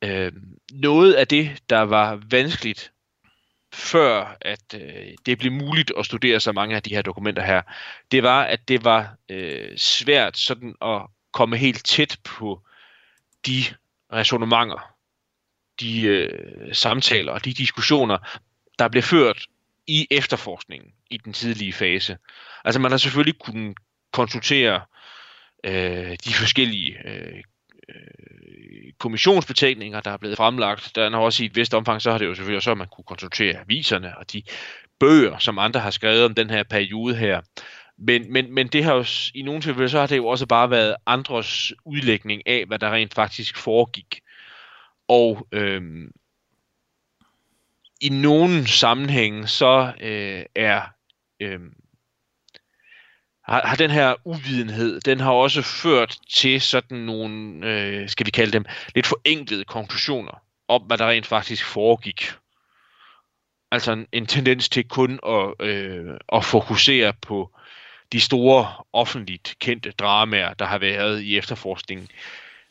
øh, noget af det, der var vanskeligt før, at øh, det blev muligt at studere så mange af de her dokumenter her, det var, at det var øh, svært sådan at komme helt tæt på de resonemanger, de øh, samtaler og de diskussioner, der blev ført i efterforskningen i den tidlige fase. Altså man har selvfølgelig kunnet konsultere øh, de forskellige øh, øh kommissionsbetænkninger, der er blevet fremlagt. Der er også i et vist omfang, så har det jo selvfølgelig også, så, at man kunne konsultere aviserne og de bøger, som andre har skrevet om den her periode her. Men, men, men det har jo, i nogle tilfælde, så har det jo også bare været andres udlægning af, hvad der rent faktisk foregik. Og øhm, i nogle sammenhænge, så øh, er øh, har, har den her uvidenhed, den har også ført til sådan nogle, øh, skal vi kalde dem, lidt forenklede konklusioner om, hvad der rent faktisk foregik. Altså en, en tendens til kun at, øh, at fokusere på de store offentligt kendte dramaer, der har været i efterforskningen.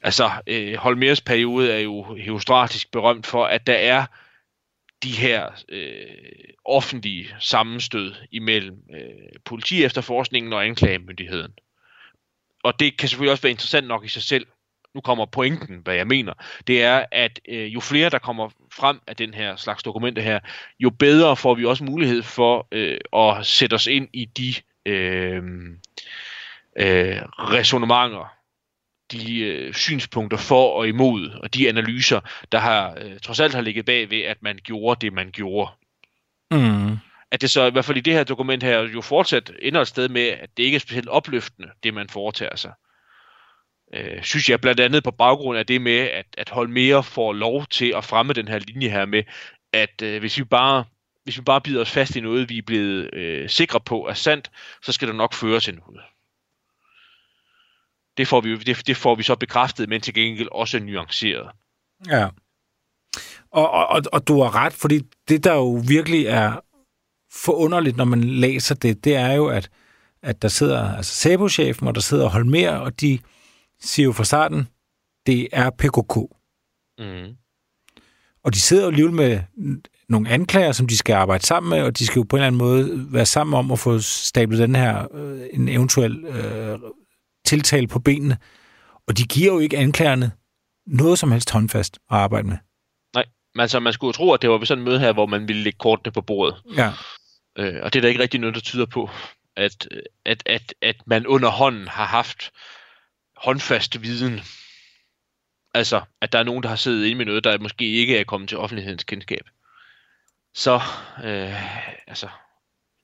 Altså, øh, Holmers periode er jo herostratisk berømt for, at der er de her øh, offentlige sammenstød imellem øh, politiefterforskningen og anklagemyndigheden. Og det kan selvfølgelig også være interessant nok i sig selv. Nu kommer pointen, hvad jeg mener. Det er, at øh, jo flere der kommer frem af den her slags dokumenter her, jo bedre får vi også mulighed for øh, at sætte os ind i de øh, øh, resonemanger, de øh, synspunkter for og imod, og de analyser, der har øh, trods alt har ligget bag ved, at man gjorde det, man gjorde. Mm. At det så i hvert fald i det her dokument her jo fortsat ender et sted med, at det ikke er specielt opløftende, det man foretager sig. Øh, synes jeg blandt andet på baggrund af det med, at, at Holmere får lov til at fremme den her linje her med, at øh, hvis vi bare hvis vi bare bider os fast i noget, vi er blevet øh, sikre på er sandt, så skal der nok føre til noget. Det får vi, det, det får vi så bekræftet, men til gengæld også nuanceret. Ja. Og, og, og, du har ret, fordi det, der jo virkelig er forunderligt, når man læser det, det er jo, at, at der sidder altså SABO-chefen, og der sidder Holmer, og de siger jo fra starten, det er PKK. Mm. Og de sidder jo alligevel med nogle anklager, som de skal arbejde sammen med, og de skal jo på en eller anden måde være sammen om at få stablet den her øh, en eventuel øh, tiltale på benene. Og de giver jo ikke anklagerne noget som helst håndfast at arbejde med. Nej, men altså man skulle jo tro, at det var sådan en møde her, hvor man ville lægge kortene på bordet. Ja. Øh, og det er der ikke rigtig noget, der tyder på, at, at, at, at man under hånden har haft håndfast viden. Altså, at der er nogen, der har siddet inde med noget, der måske ikke er kommet til offentlighedens kendskab. Så, øh, altså,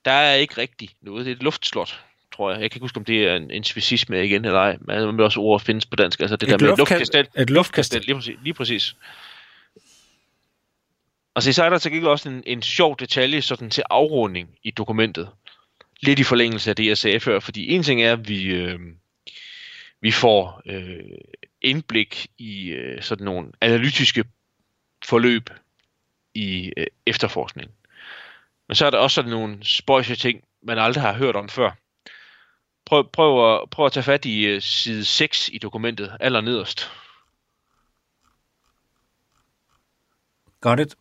der er ikke rigtig noget. Det er et luftslot, tror jeg. Jeg kan ikke huske, om det er en, en specisme igen eller ej. Men også ord findes på dansk. Altså det Et der med luftkast- luftkastel. et luftkastel. Lige præcis. Lige præcis. Og så, så er der så ikke også en, en sjov detalje sådan til afrunding i dokumentet. Lidt i forlængelse af det, jeg sagde før. Fordi en ting er, at vi, øh, vi får øh, indblik i øh, sådan nogle analytiske forløb i øh, efterforskning. Men så er der også sådan nogle spøjse ting, man aldrig har hørt om før. Prøv, prøv, at, prøv at tage fat i øh, side 6 i dokumentet, allernederst. Got it.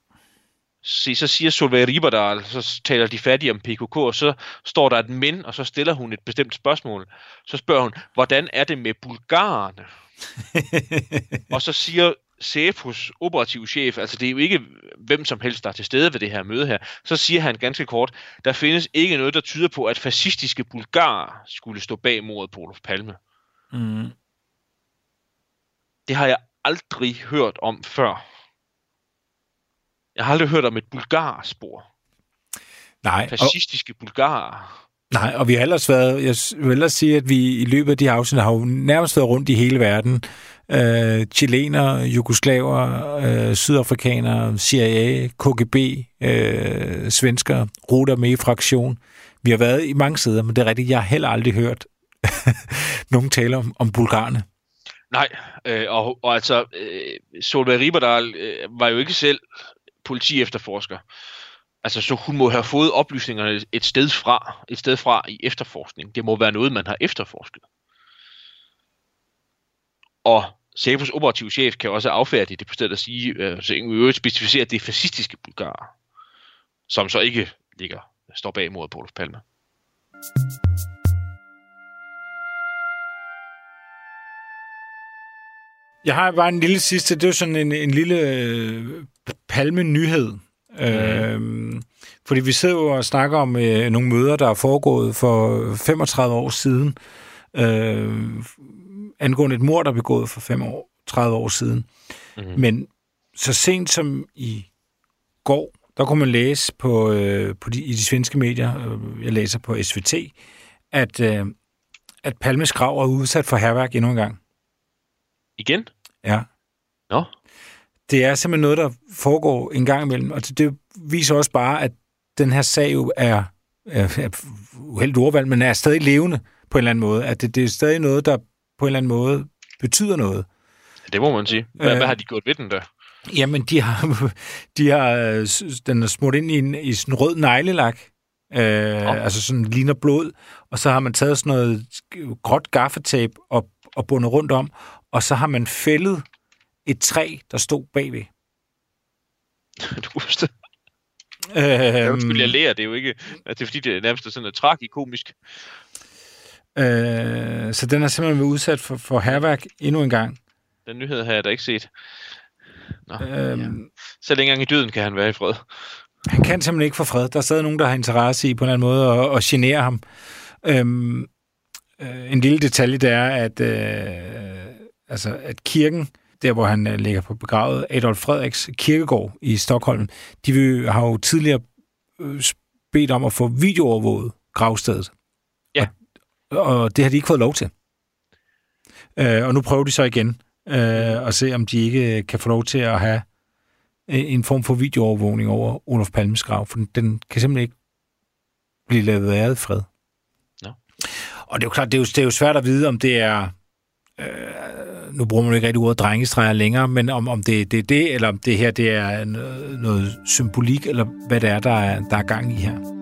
Se, så siger Solveig Riberdal, så taler de fattige om PKK, og så står der et men, og så stiller hun et bestemt spørgsmål. Så spørger hun, hvordan er det med bulgarerne? og så siger Cepos operativ chef, altså det er jo ikke hvem som helst, der er til stede ved det her møde her, så siger han ganske kort, der findes ikke noget, der tyder på, at fascistiske bulgarer skulle stå bag mordet på Olof Palme. Mm. Det har jeg aldrig hørt om før. Jeg har aldrig hørt om et bulgarspor. Nej, og, Fascistiske bulgarer. nej, og vi har ellers været, jeg vil ellers sige, at vi i løbet af de afsnit har jo nærmest været rundt i hele verden. Øh, chilener, jugoslaver, øh, sydafrikanere, CIA, KGB, øh, svensker, ruter med i fraktion. Vi har været i mange steder, men det er rigtigt, jeg har heller aldrig hørt nogen tale om, om bulgarerne. Nej, øh, og, og altså, øh, Solveig Riberdal øh, var jo ikke selv politi efterforsker. Altså, så hun må have fået oplysningerne et sted fra, et sted fra i efterforskning. Det må være noget, man har efterforsket. Og Cepos operative chef kan også affærdige det på stedet at sige, øh, så øvrigt specificere, at det fascistiske bulgarer, som så ikke ligger, står bag mordet på Olof Palme. Jeg har bare en lille sidste, det er jo sådan en, en lille øh, palme-nyhed. Mm. Øhm, fordi vi sidder jo og snakker om øh, nogle møder, der er foregået for 35 år siden, øh, angående et mord, der er begået for 35 år siden. Mhm. Men så sent som i går, der kunne man læse på, øh, på de, i de svenske medier, øh, jeg læser på SVT, at, øh, at Palmes grav er udsat for herværk endnu en gang. Igen? Ja. Nå, Det er simpelthen noget, der foregår en gang imellem, og det, det viser også bare, at den her sag jo er, er, er uheldigt ordvalg, men er stadig levende på en eller anden måde. At det, det er stadig noget, der på en eller anden måde betyder noget. det må man sige. Hvad, Øh. hvad har de gjort ved den der? Jamen, de har, de har øh, den er smurt ind i, en, i sådan en rød neglelak, øh, altså sådan ligner blod, og så har man taget sådan noget gråt gaffetape og, og bundet rundt om, og så har man fældet et træ, der stod bagved. Du husker det? Øhm, Ja, undskyld, jeg lærer det er jo ikke. at Det er fordi, det er nærmest sådan noget tragikomisk. Øh, så den er simpelthen været udsat for, for herværk endnu en gang. Den nyhed har jeg da ikke set. Nå, Øhm, Selv ikke engang i døden kan han være i fred. Han kan simpelthen ikke få fred. Der er stadig nogen, der har interesse i på en eller anden måde at, at genere ham. Øhm, øh, en lille detalje, det er, at, øh, altså, at kirken, der hvor han øh, ligger på begravet, Adolf Fredriks kirkegård i Stockholm, de vil, har jo tidligere øh, bedt om at få videoovervåget gravstedet. Ja. Og, det har de ikke fået lov til. Øh, og nu prøver de så igen øh, at se, om de ikke kan få lov til at have øh, en form for videoovervågning over Olof Palmes grav, for den, den kan simpelthen ikke blive lavet af fred. Nå. Og det er jo klart, det er jo, det er jo svært at vide, om det er, øh, nu bruger man jo ikke rigtig ordet drengestreger længere, men om, om det, det er det, eller om det her det er noget, noget symbolik, eller hvad det er, der er, der er gang i her.